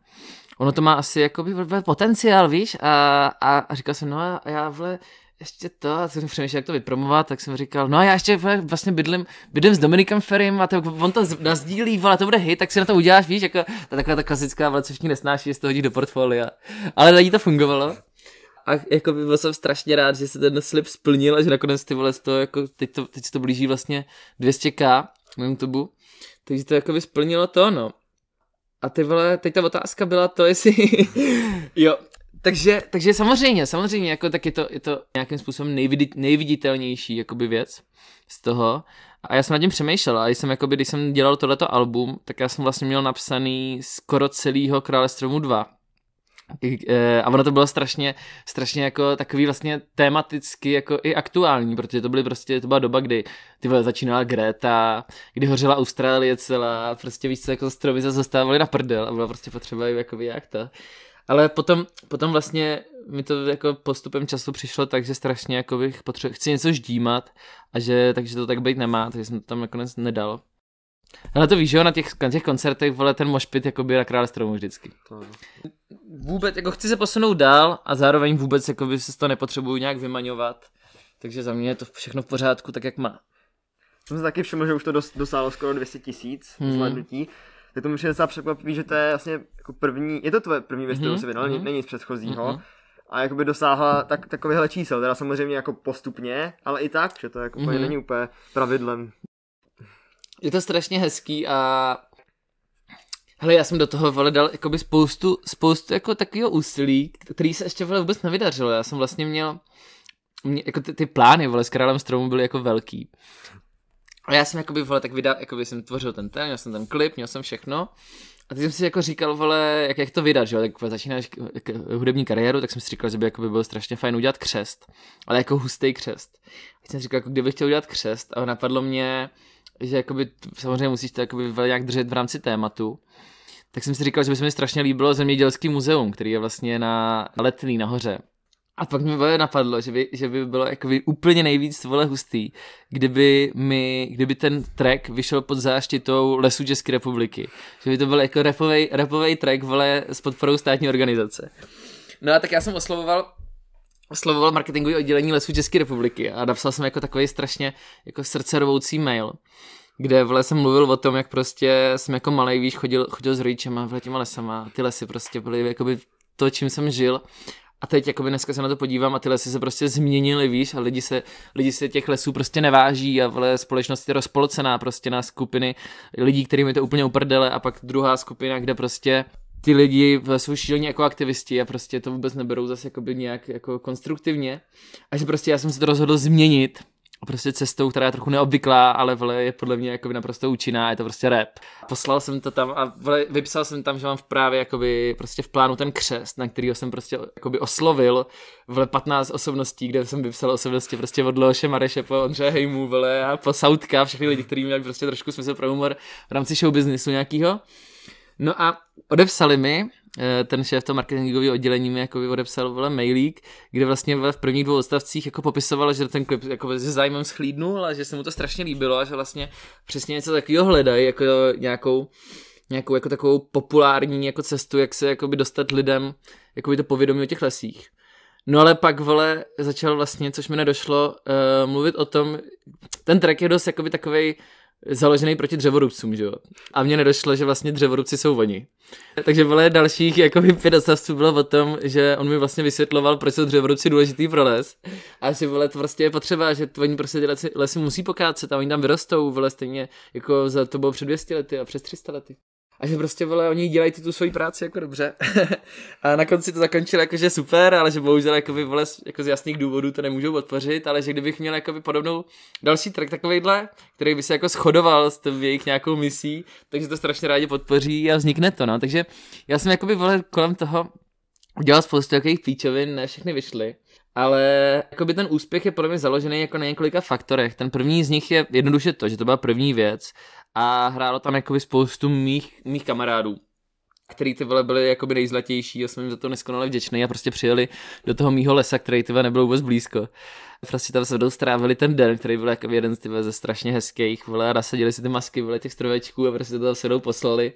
Speaker 3: ono to má asi jako potenciál, víš, a, a, a říkal jsem, no a já vle, ještě to, a jsem přemýšlel, jak to vypromovat, tak jsem říkal, no a já ještě vlastně bydlím, bydlím s Dominikem Ferrym a to, on to nazdílí, vole, to bude hit, tak si na to uděláš, víš, jako ta taková ta klasická, vole, co všichni nesnáší, z toho hodí do portfolia. Ale tady to fungovalo. A jako by byl jsem strašně rád, že se ten slib splnil a že nakonec ty vole to jako, teď, to, teď se to blíží vlastně 200k na YouTube. Takže to jako by splnilo to, no. A ty vole, teď ta otázka byla to, jestli... jo, takže, takže samozřejmě, samozřejmě, jako tak je to, je to nějakým způsobem nejvidit, nejviditelnější jakoby věc z toho. A já jsem nad tím přemýšlel a jsem, jakoby, když jsem dělal tohleto album, tak já jsem vlastně měl napsaný skoro celýho Krále stromu 2. Eh, a ono to bylo strašně, strašně jako takový vlastně tematicky jako i aktuální, protože to byly prostě, to byla doba, kdy ty vole začínala Greta, kdy hořela Austrálie celá, prostě víš co, jako stromy se zastávali na prdel a bylo prostě potřeba jako jak to. Ale potom, potom vlastně mi to jako postupem času přišlo tak, že strašně jako bych potřeba, chci něco ždímat a že, takže to tak být nemá, takže jsem to tam nakonec nedal. Ale to víš, že jo, na těch, na těch koncertech, vole, ten mošpit jako by na krále stromu vždycky. To. Vůbec, jako chci se posunout dál a zároveň vůbec jako by se z toho nepotřebuju nějak vymaňovat. Takže za mě je to všechno v pořádku, tak jak má.
Speaker 2: Jsem se taky všiml, že už to dos, dosáhlo skoro 200 tisíc hmm. zhlédnutí. Tak to mi přijde docela překvapivý, že to je vlastně jako první, je to tvoje první věc, kterou mm-hmm. si vydal, mm-hmm. není z předchozího. Mm-hmm. A jakoby dosáhla tak, takovýhle čísel, teda samozřejmě jako postupně, ale i tak, že to jako mm-hmm. není úplně pravidlem.
Speaker 3: Je to strašně hezký a Hele, já jsem do toho vole dal jakoby spoustu, spoustu jako takového úsilí, který se ještě vole vůbec nevydařilo. Já jsem vlastně měl, mě, jako ty, ty plány vole s králem stromu byly jako velký. A já jsem jakoby, vole, tak vydal, jakoby jsem tvořil ten ten, měl jsem ten klip, měl jsem všechno. A teď jsem si jako říkal, vole, jak, jak to vydat, že jo, tak začínáš hudební kariéru, tak jsem si říkal, že by jako by bylo strašně fajn udělat křest, ale jako hustý křest. A jsem říkal, jako kdybych chtěl udělat křest a napadlo mě, že jakoby, samozřejmě musíš to jakoby nějak držet v rámci tématu, tak jsem si říkal, že by se mi strašně líbilo zemědělský muzeum, který je vlastně na Letný nahoře. A pak mi napadlo, že by, že by bylo jakoby úplně nejvíc vole hustý, kdyby, mi, kdyby ten track vyšel pod záštitou Lesů České republiky. Že by to byl jako rapovej, rapovej track vole s podporou státní organizace. No a tak já jsem oslovoval oslovoval marketingové oddělení Lesů České republiky a napsal jsem jako takový strašně jako srdcerovoucí mail, kde vole jsem mluvil o tom, jak prostě jsem jako malý, víš, chodil, chodil s rodičema vole těma lesama, ty lesy prostě byly jakoby to, čím jsem žil. A teď jakoby dneska se na to podívám a ty lesy se prostě změnily, víš, a lidi se, lidi se těch lesů prostě neváží a vole společnost je rozpolcená prostě na skupiny lidí, kterým je to úplně uprdele a pak druhá skupina, kde prostě ty lidi jsou šílení jako aktivisti a prostě to vůbec neberou zase jakoby nějak jako konstruktivně. A že prostě já jsem se to rozhodl změnit prostě cestou, která je trochu neobvyklá, ale vole, je podle mě jakoby naprosto účinná, je to prostě rap. Poslal jsem to tam a vole, vypsal jsem tam, že mám v právě jakoby prostě v plánu ten křest, na kterýho jsem prostě jakoby oslovil vole 15 osobností, kde jsem vypsal osobnosti prostě od Leoše Mareše po Ondře Hejmu, vole, a po Sautka, všechny lidi, kteří měli prostě trošku smysl pro humor v rámci show businessu nějakýho. No a odepsali mi, eh, ten šéf toho marketingového oddělení mi jako odepsal vole mailík, kde vlastně v prvních dvou odstavcích jako popisoval, že ten klip jako se zájmem schlídnul a že se mu to strašně líbilo a že vlastně přesně něco takového hledají, jako nějakou nějakou jako takovou populární jako cestu, jak se jakoby dostat lidem jakoby to povědomí o těch lesích. No ale pak, vole, začal vlastně, což mi nedošlo, uh, mluvit o tom, ten track je dost jakoby takovej založený proti dřevorubcům, že jo. A mně nedošlo, že vlastně dřevorubci jsou oni. Takže vole dalších jako pět dostavců bylo o tom, že on mi vlastně vysvětloval, proč jsou dřevorubci důležitý pro les. A že vole to prostě je potřeba, že oni prostě ty lesy, lesy musí pokácet a oni tam vyrostou, vole stejně jako za to bylo před 200 lety a přes 300 lety. A že prostě vole, oni dělají tu svoji práci jako dobře. a na konci to zakončil jako, že super, ale že bohužel jako by, vole, jako z jasných důvodů to nemůžou podpořit, ale že kdybych měl jako by podobnou další track takovýhle, který by se jako shodoval s tím jejich nějakou misí, takže to strašně rádi podpoří a vznikne to, no. Takže já jsem jako by vole kolem toho udělal spoustu takových píčovin, ne všechny vyšly. Ale jakoby ten úspěch je podle mě založený jako na několika faktorech. Ten první z nich je jednoduše to, že to byla první věc a hrálo tam jakoby spoustu mých, mých kamarádů který ty vole byly jakoby nejzlatější a jsem jim za to neskonale vděčný a prostě přijeli do toho mýho lesa, který ty nebyl vůbec blízko. Prostě tam se strávili ten den, který byl jako jeden z ze strašně hezkých, vole, a nasadili si ty masky, vole, těch stroječků a prostě to tam sedou poslali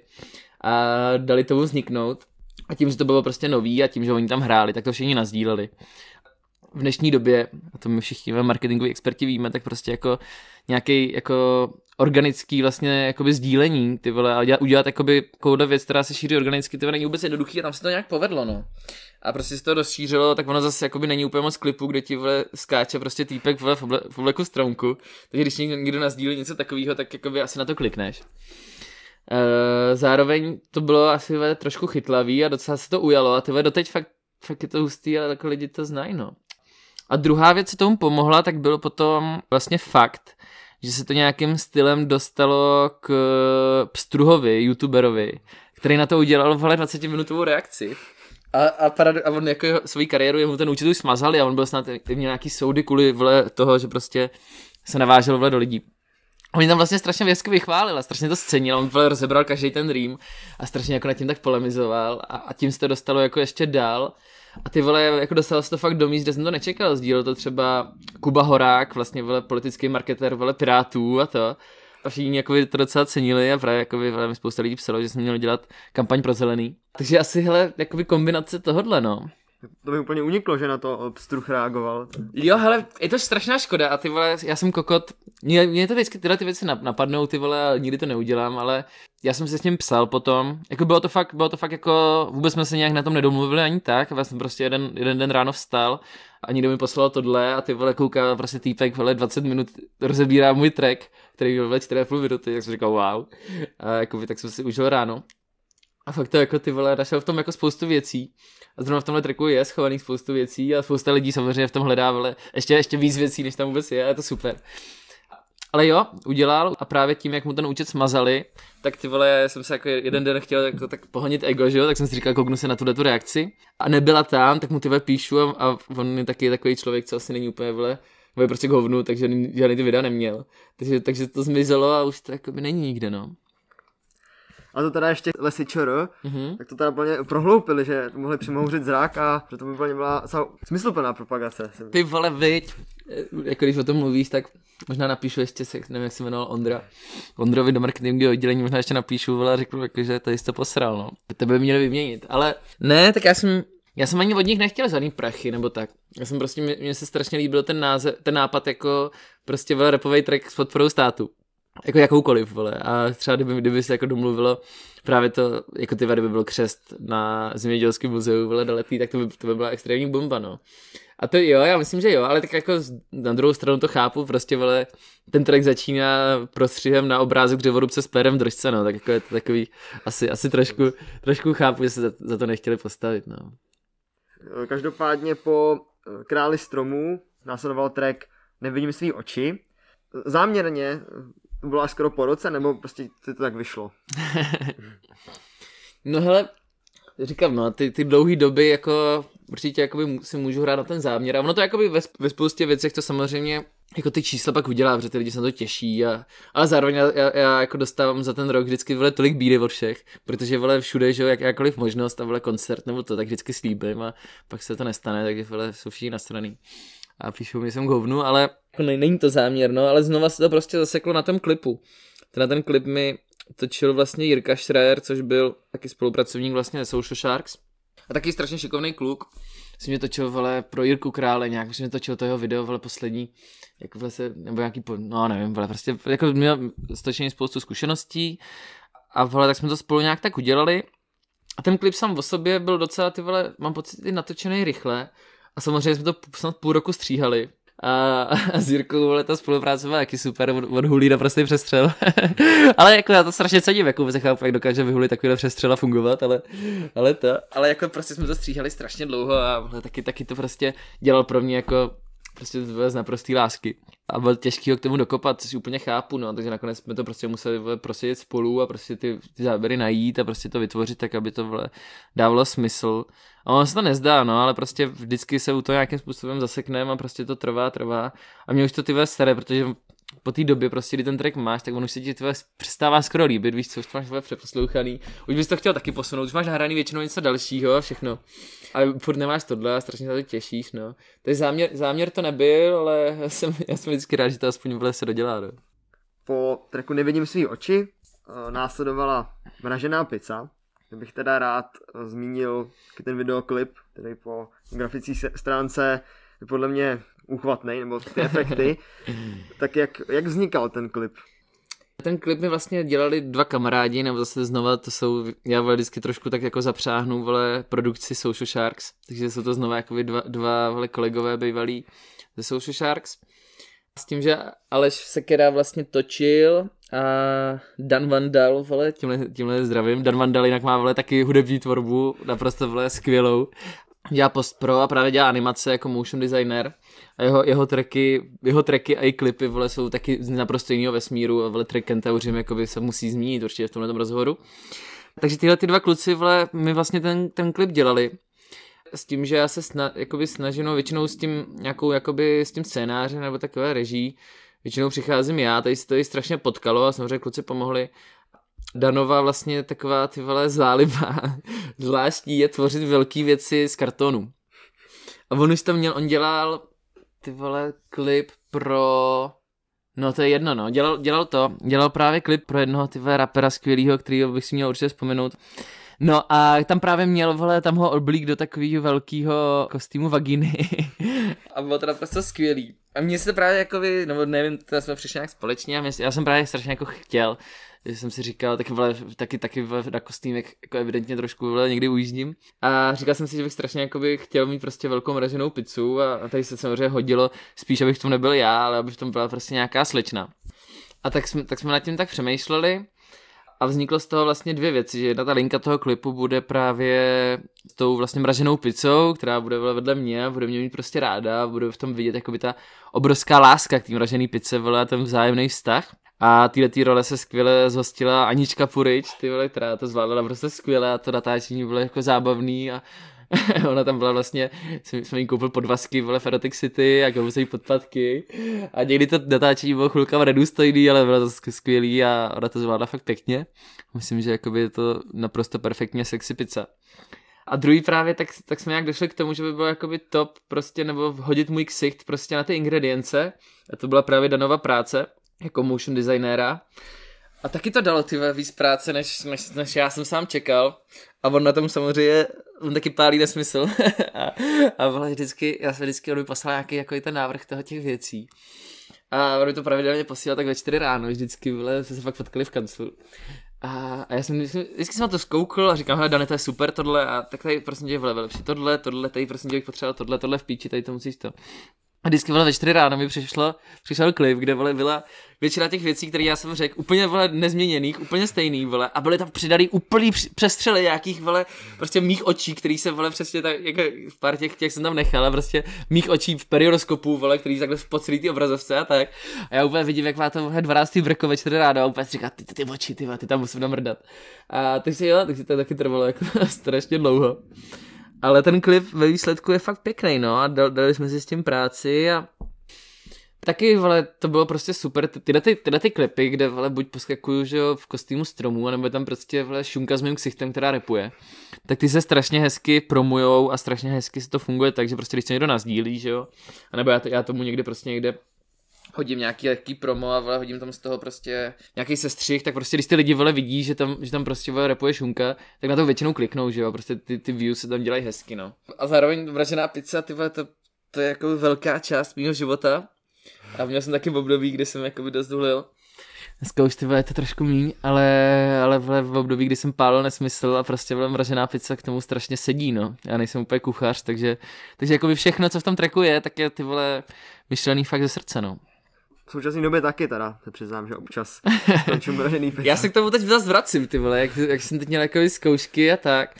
Speaker 3: a dali tomu vzniknout. A tím, že to bylo prostě nový a tím, že oni tam hráli, tak to všichni nazdíleli v dnešní době, a to my všichni marketingoví experti víme, tak prostě jako nějaký jako organický vlastně jakoby sdílení, ty vole, a udělat jakoby kouda věc, která se šíří organicky, ty vole, není vůbec jednoduchý a tam se to nějak povedlo, no. A prostě se to rozšířilo, tak ono zase jakoby není úplně moc klipu, kde ti vole skáče prostě týpek vole v, oble, v obleku stromku, takže když někdo nazdílí něco takového, tak jakoby asi na to klikneš. Uh, zároveň to bylo asi vole, trošku chytlavý a docela se to ujalo a ty vole, doteď fakt, fakt je to hustý, ale jako lidi to znají, no. A druhá věc, co tomu pomohla, tak bylo potom vlastně fakt, že se to nějakým stylem dostalo k Pstruhovi, youtuberovi, který na to udělal vhle 20 minutovou reakci. A, a, parad, a on jako svoji kariéru, jemu ten účet už smazali a on byl snad, měl nějaký soudy kvůli vle toho, že prostě se navážel vle do lidí. Oni tam vlastně strašně věsky vychválil a strašně to scenil, on vle rozebral každý ten dream a strašně jako nad tím tak polemizoval a, a tím se to dostalo jako ještě dál. A ty vole, jako dostal se to fakt do míst, kde jsem to nečekal. Sdílel to třeba Kuba Horák, vlastně vole politický marketer, vole Pirátů a to. A všichni jako to docela cenili a právě jako vole, mi spousta lidí psalo, že jsem měl dělat kampaň pro zelený. Takže asi hele, jakoby kombinace tohodle, no.
Speaker 2: To by úplně uniklo, že na to Pstruh reagoval.
Speaker 3: Jo, hele, je to strašná škoda a ty vole, já jsem kokot, mě, mě to vždycky tyhle ty věci napadnou, ty vole, nikdy to neudělám, ale já jsem se s ním psal potom, jako bylo to fakt, bylo to fakt jako, vůbec jsme se nějak na tom nedomluvili ani tak, já jsem prostě jeden, jeden den ráno vstal a někdo mi poslal tohle a ty vole kouká prostě týpek, vole 20 minut rozebírá můj track, který byl 4,5 minuty, tak jsem říkal wow. A jako, tak jsem si užil ráno. A fakt to jako ty vole, našel v tom jako spoustu věcí. A zrovna v tomhle tracku je schovaných spoustu věcí a spousta lidí samozřejmě v tom hledá vole, ještě, ještě víc věcí, než tam vůbec je a je to super. Ale jo, udělal a právě tím, jak mu ten účet smazali, tak ty vole, jsem se jako jeden den chtěl jako tak pohonit ego, že jo, tak jsem si říkal, kouknu se na tuhle tu reakci a nebyla tam, tak mu ty vole píšu a, a on je taky takový člověk, co asi není úplně vole, vole prostě k hovnu, takže žádný ty videa neměl. Takže, takže to zmizelo a už to jako by není nikde, no
Speaker 2: a to teda ještě lesy ČR, mm-hmm. tak to teda plně prohloupili, že to mohli přimouřit zrak a že to by plně byla smysluplná propagace.
Speaker 3: Ty vole, viď, jako když o tom mluvíš, tak možná napíšu ještě se, nevím, jak se jmenoval Ondra. Ondrovi do marketingového oddělení možná ještě napíšu, vole, a řeknu, jako, že tady jste posral, no. Tebe by měli vyměnit, ale ne, tak já jsem, já jsem ani od nich nechtěl žádný prachy nebo tak. Já jsem prostě, mně se strašně líbil ten, název, ten nápad jako prostě byl repový track s podporou státu jako jakoukoliv, vole. A třeba kdyby, kdyby se jako domluvilo právě to, jako ty by byl křest na zemědělském muzeu, vole, doletý, tak to by, to by byla extrémní bomba, no. A to jo, já myslím, že jo, ale tak jako na druhou stranu to chápu, prostě, vole, ten track začíná prostřihem na obrázek dřevorubce s pérem v držce, no, tak jako je to takový, asi, asi trošku, trošku chápu, že se za, za to nechtěli postavit, no.
Speaker 2: Každopádně po Králi stromů následoval track Nevidím svý oči. Záměrně až skoro po roce, nebo prostě to tak vyšlo?
Speaker 3: no hele, říkám, no, ty, ty dlouhé doby jako určitě jakoby si můžu hrát na ten záměr a ono to jakoby ve, ve spoustě věcech to samozřejmě jako ty čísla pak udělá, protože ty lidi se na to těší a, ale zároveň já, já, já, jako dostávám za ten rok vždycky vole tolik bídy od všech, protože vole všude, že jak, jakkoliv možnost a vole koncert nebo to, tak vždycky slíbím a pak se to nestane, takže vole jsou všichni nastraný a píšou mi jsem hovnu, ale jako není to záměr, no, ale znova se to prostě zaseklo na tom klipu. Ten, ten klip mi točil vlastně Jirka Schreier, což byl taky spolupracovník vlastně Social Sharks. A taky strašně šikovný kluk. Jsem mě točil, vole, pro Jirku Krále nějak, jsem mě točil to jeho video, vole, poslední, jako vlastně, nebo nějaký, no nevím, vole, prostě, jako měl stočený spoustu zkušeností a vole, tak jsme to spolu nějak tak udělali. A ten klip sám o sobě byl docela, ty vole, mám pocit, natočený rychle, a samozřejmě jsme to snad půl roku stříhali. A, a s Jirkou vole, ta spolupráce byla taky super, od, od hulí na prostý přestřel. ale jako já to strašně cením, jako vůbec chápu, jak dokáže vyhulit takovýhle přestřel a fungovat, ale, ale to, ale jako prostě jsme to stříhali strašně dlouho a vole, taky, taky to prostě dělal pro mě jako prostě z naprostý lásky. A bylo těžký ho k tomu dokopat, což úplně chápu, no, takže nakonec jsme to prostě museli prostě spolu a prostě ty, ty záběry najít a prostě to vytvořit tak, aby to vle, dávalo smysl. A ono se to nezdá, no, ale prostě vždycky se u toho nějakým způsobem zasekneme a prostě to trvá, trvá. A mě už to ty staré, protože po té době prostě, kdy ten track máš, tak on už se ti tvoje přestává skoro líbit, víš co, už máš tvoje přeposlouchaný, už bys to chtěl taky posunout, už máš nahraný většinou něco dalšího a všechno. Ale furt nemáš tohle a strašně se to těšíš, no. Takže záměr, záměr to nebyl, ale já jsem, já jsem vždycky rád, že to aspoň vůbec se dodělá, no.
Speaker 2: Po tracku Nevidím svý oči uh, následovala Mražená pizza, bych teda rád uh, zmínil ten videoklip, který po grafické stránce je podle mě uchvatný, nebo ty efekty. tak jak, jak vznikal ten klip?
Speaker 3: Ten klip mi vlastně dělali dva kamarádi, nebo zase znova to jsou, já vždycky trošku tak jako zapřáhnu, vole, produkci Social Sharks, takže jsou to znova jako dva, dva vole kolegové bývalí ze Social Sharks. S tím, že Aleš Sekera vlastně točil a Dan Vandal, vole, tímhle, tímhle zdravím, Dan Vandal jinak má, vole, taky hudební tvorbu, naprosto, vole, skvělou. Dělá post pro a právě dělá animace jako motion designer a jeho, jeho, tracky, jeho tracky a i klipy vole, jsou taky z naprosto jiného vesmíru a vole, track Kentauřím jakoby se musí zmínit určitě v tomhle rozhovoru. Takže tyhle ty dva kluci vole, mi vlastně ten, ten klip dělali s tím, že já se sna, snažím, no, většinou s tím nějakou, jakoby s tím scénářem nebo takové reží, většinou přicházím já, tady se to i strašně potkalo a samozřejmě kluci pomohli. Danova vlastně taková ty vole záliba zvláštní je tvořit velké věci z kartonu. A on už tam měl, on dělal ty vole klip pro No to je jedno, no. Dělal, dělal to, dělal právě klip pro jednoho ty rapera skvělýho, kterýho bych si měl určitě vzpomenout. No a tam právě měl, vole, tam ho oblík do takového velkého kostýmu vaginy. a bylo to naprosto skvělý. A mně se právě jako vy, nebo nevím, to jsme přišli nějak společně a mě, já jsem právě strašně jako chtěl, že jsem si říkal, taky, vole, taky, taky vole, na kostýmek jako evidentně trošku vole, někdy ujíždím. A říkal jsem si, že bych strašně jakoby chtěl mít prostě velkou mraženou pizzu a, a tady se samozřejmě hodilo, spíš abych v tom nebyl já, ale aby v tom byla prostě nějaká slečna. A tak jsme, tak jsme nad tím tak přemýšleli a vzniklo z toho vlastně dvě věci, že jedna ta linka toho klipu bude právě s tou vlastně mraženou pizzou, která bude vedle mě a bude mě mít prostě ráda a bude v tom vidět jakoby ta obrovská láska k té mražené pizze, vole, ten vzájemný vztah. A tyhle tý role se skvěle zhostila Anička Purič, ty vole, která to zvládala prostě skvěle a to natáčení bylo jako zábavný a ona tam byla vlastně, jsme jí koupil podvazky, vole, v Erotic City a koupil se jí podpatky a někdy to natáčení bylo chvilka nedůstojný, ale bylo to skvělý a ona to zvládla fakt pěkně. Myslím, že jakoby je to naprosto perfektně sexy pizza. A druhý právě, tak, tak jsme nějak došli k tomu, že by bylo jakoby top prostě, nebo hodit můj ksicht prostě na ty ingredience. A to byla právě Danova práce jako motion designéra. A taky to dalo ty víc práce, než, než, než já jsem sám čekal. A on na tom samozřejmě, on taky pálí nesmysl. a, a vždycky, já jsem vždycky, on mi poslal nějaký jako ten návrh toho těch věcí. A on mi to pravidelně posílal tak ve čtyři ráno, vždycky, vole, jsme se fakt potkali v kanclu. A, a já jsem vždycky, vždycky jsem na to zkoukl a říkám, hele, Dane, to je super tohle, a tak tady prosím tě, vole, lepší tohle, tohle, tady prosím tě, bych potřeboval tohle, tohle v píči, tady to musíš to. A vždycky vole ve 4 ráno mi přišlo, přišel klip, kde vole byla většina těch věcí, které já jsem řekl, úplně vole nezměněných, úplně stejný, vole, a byly tam přidaný úplný přestřely nějakých vole, prostě mých očí, který se vole přesně tak, jako v pár těch, těch jsem tam nechal, a prostě mých očí v periodoskopu, vole, který takhle po celý ty obrazovce a tak. A já úplně vidím, jak má to 12. brko ve 4 ráno a úplně říká, ty, ty, ty oči, ty, ty tam musím namrdat. A takže jo, takže to taky trvalo jako strašně dlouho. Ale ten klip ve výsledku je fakt pěkný, no a dali jsme si s tím práci a Taky, vole, to bylo prostě super, tyhle ty, tyhle ty klipy, kde, vole, buď poskakuju, že jo, v kostýmu stromu, nebo tam prostě, vole, šunka s mým ksichtem, která repuje, tak ty se strašně hezky promujou a strašně hezky se to funguje tak, že prostě když se někdo nazdílí, že jo, a nebo já, já tomu někdy prostě někde hodím nějaký lehký promo a vole, hodím tam z toho prostě nějaký sestřih, tak prostě když ty lidi vole vidí, že tam, že tam prostě vole repuje šunka, tak na to většinou kliknou, že jo, prostě ty, ty views se tam dělají hezky, no. A zároveň vražená pizza, ty vole, to, to je jako velká část mého života a měl jsem taky v období, kdy jsem jakoby dost hulil. Dneska už ty je to trošku míň, ale, ale v, v období, kdy jsem pálil nesmysl a prostě byla mražená pizza k tomu strašně sedí, no. Já nejsem úplně kuchař, takže, takže jako všechno, co v tom treku je, tak je ty vole myšlený fakt ze srdce, no.
Speaker 2: V současné době taky teda, to přiznám, že občas končím mražený pizza.
Speaker 3: Já se k tomu teď zase vracím, ty vole, jak, jak jsem teď měl jako zkoušky a tak.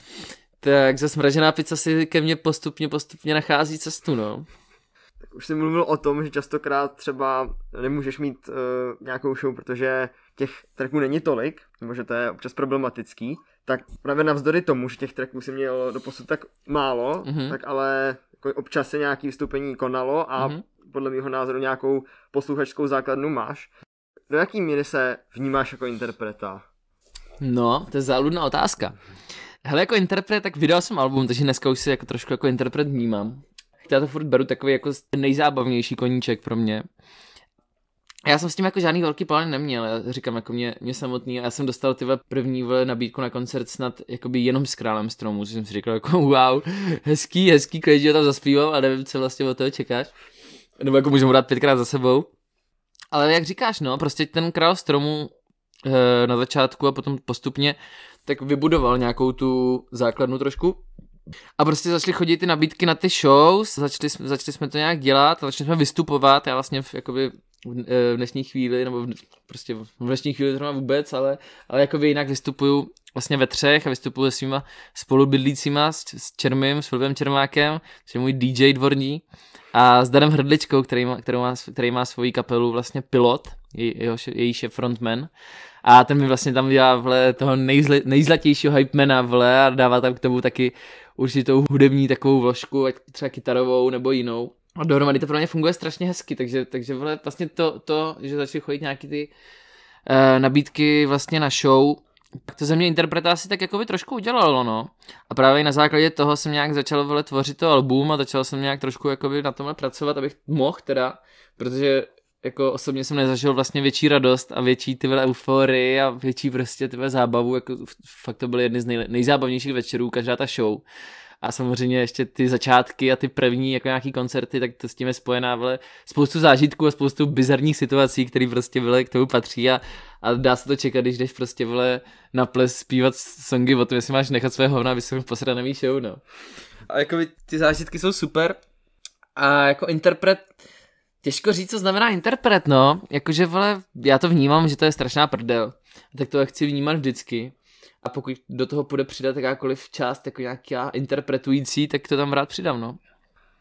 Speaker 3: Tak zase mražená pizza si ke mně postupně, postupně nachází cestu, no
Speaker 2: už jsem mluvil o tom, že častokrát třeba nemůžeš mít uh, nějakou show, protože těch tracků není tolik, nebo že to je občas problematický, tak právě navzdory tomu, že těch tracků si měl do posud tak málo, mm-hmm. tak ale občas se nějaký vystoupení konalo a mm-hmm. podle mého názoru nějakou posluchačskou základnu máš. Do jaký míry se vnímáš jako interpreta?
Speaker 3: No, to je záludná otázka. Hele, jako interpret, tak vydal jsem album, takže dneska už si jako trošku jako interpret vnímám já to furt beru takový jako nejzábavnější koníček pro mě. Já jsem s tím jako žádný velký plán neměl, já říkám jako mě, mě samotný, já jsem dostal ty první nabídku na koncert snad jakoby jenom s Králem stromu, což jsem si říkal jako wow, hezký, hezký, ho tam zaspíval a nevím, co vlastně od toho čekáš. Nebo jako můžu dát pětkrát za sebou. Ale jak říkáš, no, prostě ten Král stromu e, na začátku a potom postupně tak vybudoval nějakou tu základnu trošku a prostě začaly chodit ty nabídky na ty shows, začali, začali jsme to nějak dělat, začali jsme vystupovat, já vlastně v, jakoby v dnešní chvíli, nebo v, prostě v dnešní chvíli zrovna vůbec, ale, ale jakoby jinak vystupuju vlastně ve třech a vystupuju s svýma spolubydlícíma, s, s Čermým, s Filipem Čermákem, což je můj DJ dvorní, a s Danem Hrdličkou, který má, který má, který má svoji kapelu vlastně Pilot, jej, jeho, jejíž je frontman. A ten mi vlastně tam dělá vle, toho nejzle, nejzlatějšího hypemana vle a dává tam k tomu taky určitou hudební takovou vložku, ať třeba kytarovou nebo jinou. A dohromady to pro mě funguje strašně hezky, takže, takže vle, vlastně to, to, že začaly chodit nějaký ty uh, nabídky vlastně na show, tak to ze mě interpretaci tak jako by trošku udělalo, no. A právě na základě toho jsem nějak začal vole tvořit to album a začal jsem nějak trošku jakoby na tomhle pracovat, abych mohl teda, protože jako osobně jsem nezažil vlastně větší radost a větší ty euforii a větší prostě ty zábavu, jako fakt to byly jedny z nej, nejzábavnějších večerů, každá ta show. A samozřejmě ještě ty začátky a ty první jako nějaký koncerty, tak to s tím je spojená vle, spoustu zážitků a spoustu bizarních situací, které prostě vle, k tomu patří a, a dá se to čekat, když jdeš prostě vle, na ples zpívat songy o tom, jestli máš nechat své hovna, aby se posraný show, no. A jako ty zážitky jsou super a jako interpret Těžko říct, co znamená interpret, no. Jakože, vole, já to vnímám, že to je strašná prdel. Tak to chci vnímat vždycky. A pokud do toho půjde přidat jakákoliv část, jako nějaká interpretující, tak to tam rád přidám, no.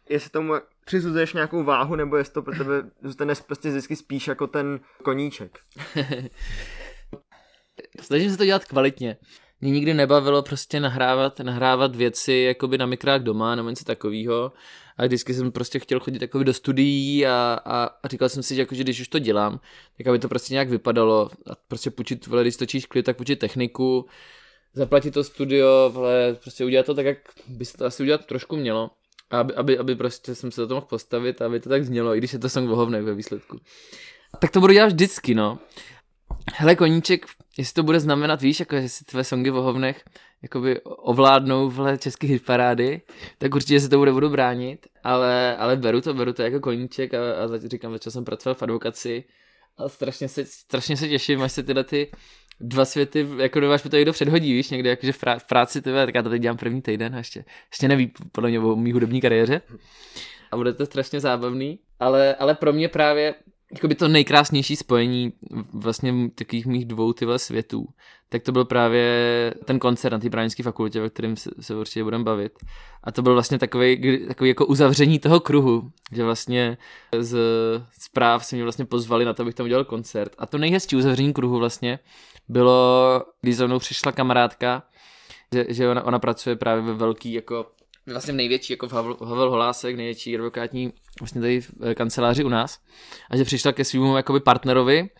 Speaker 2: Jestli tomu přisuzuješ nějakou váhu, nebo jestli to pro tebe zůstane prostě vždycky spíš jako ten koníček?
Speaker 3: Snažím se to dělat kvalitně. Mě nikdy nebavilo prostě nahrávat, nahrávat věci jakoby na mikrák doma nebo něco takového a vždycky jsem prostě chtěl chodit jako do studií a, a, a říkal jsem si, že, jako, že když už to dělám, tak aby to prostě nějak vypadalo a prostě půjčit, vole, když točíš klip, tak půjčit techniku, zaplatit to studio, vole, prostě udělat to tak, jak by se to asi udělat trošku mělo. Aby, aby, aby prostě jsem se do toho mohl postavit, aby to tak znělo, i když je to song vohovnek ve výsledku. Tak to budu dělat vždycky, no. Hele, koníček, jestli to bude znamenat, víš, jako jestli tvé songy v Ohovnech jakoby ovládnou vhle české hitparády, tak určitě se to bude budu bránit, ale, ale beru to, beru to jako koníček a, a říkám, začal jsem pracovat v advokaci a strašně se, strašně se těším, až se tyhle ty dva světy, jako do vás mi to někdo předhodí, víš, někde jakože v, prá- v práci, tyhle, tak já to teď dělám první týden a ještě, ještě neví podle mě o mý hudební kariéře. A bude to strašně zábavný, ale, ale pro mě právě jakoby to nejkrásnější spojení vlastně takových mých dvou tyhle světů, tak to byl právě ten koncert na té právnické fakultě, o kterém se, se určitě budeme bavit. A to byl vlastně takový, takový jako uzavření toho kruhu, že vlastně z zpráv se mě vlastně pozvali na to, abych tam udělal koncert. A to nejhezčí uzavření kruhu vlastně bylo, když za mnou přišla kamarádka, že, že ona, ona pracuje právě ve velký jako vlastně největší jako v Havel, Havel Holásek, největší advokátní vlastně tady v eh, kanceláři u nás. A že přišla ke svým jakoby partnerovi,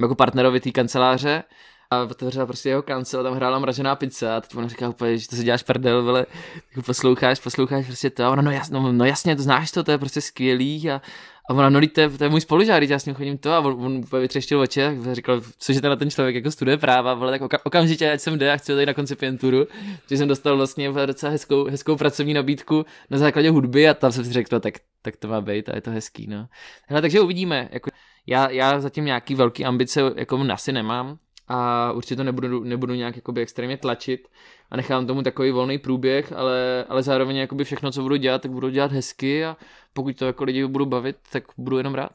Speaker 3: jako partnerovi té kanceláře a otevřela prostě jeho kancel tam hrála mražená pizza a teď ona říká úplně, že to se děláš prdel, vele, jako posloucháš, posloucháš prostě to a ona, no, jas, no, no jasně, to znáš to, to je prostě skvělý a, a ona, no to je, to je můj spolužák, já s ním chodím to a on, on úplně vytřeštil oči a říkal, cože ten ten člověk jako studuje práva, ale tak oka, okamžitě, ať jsem jde a chci tady na koncipienturu, že jsem dostal vlastně docela hezkou, hezkou pracovní nabídku na základě hudby a tam jsem si řekl, no, tak, tak to má být a je to hezký, no. Hele, takže uvidíme, jako, já, já zatím nějaký velký ambice jako asi nemám a určitě to nebudu, nebudu nějak jakoby extrémně tlačit a nechám tomu takový volný průběh, ale, ale zároveň jakoby všechno, co budu dělat, tak budu dělat hezky a pokud to jako lidi budu bavit, tak budu jenom rád.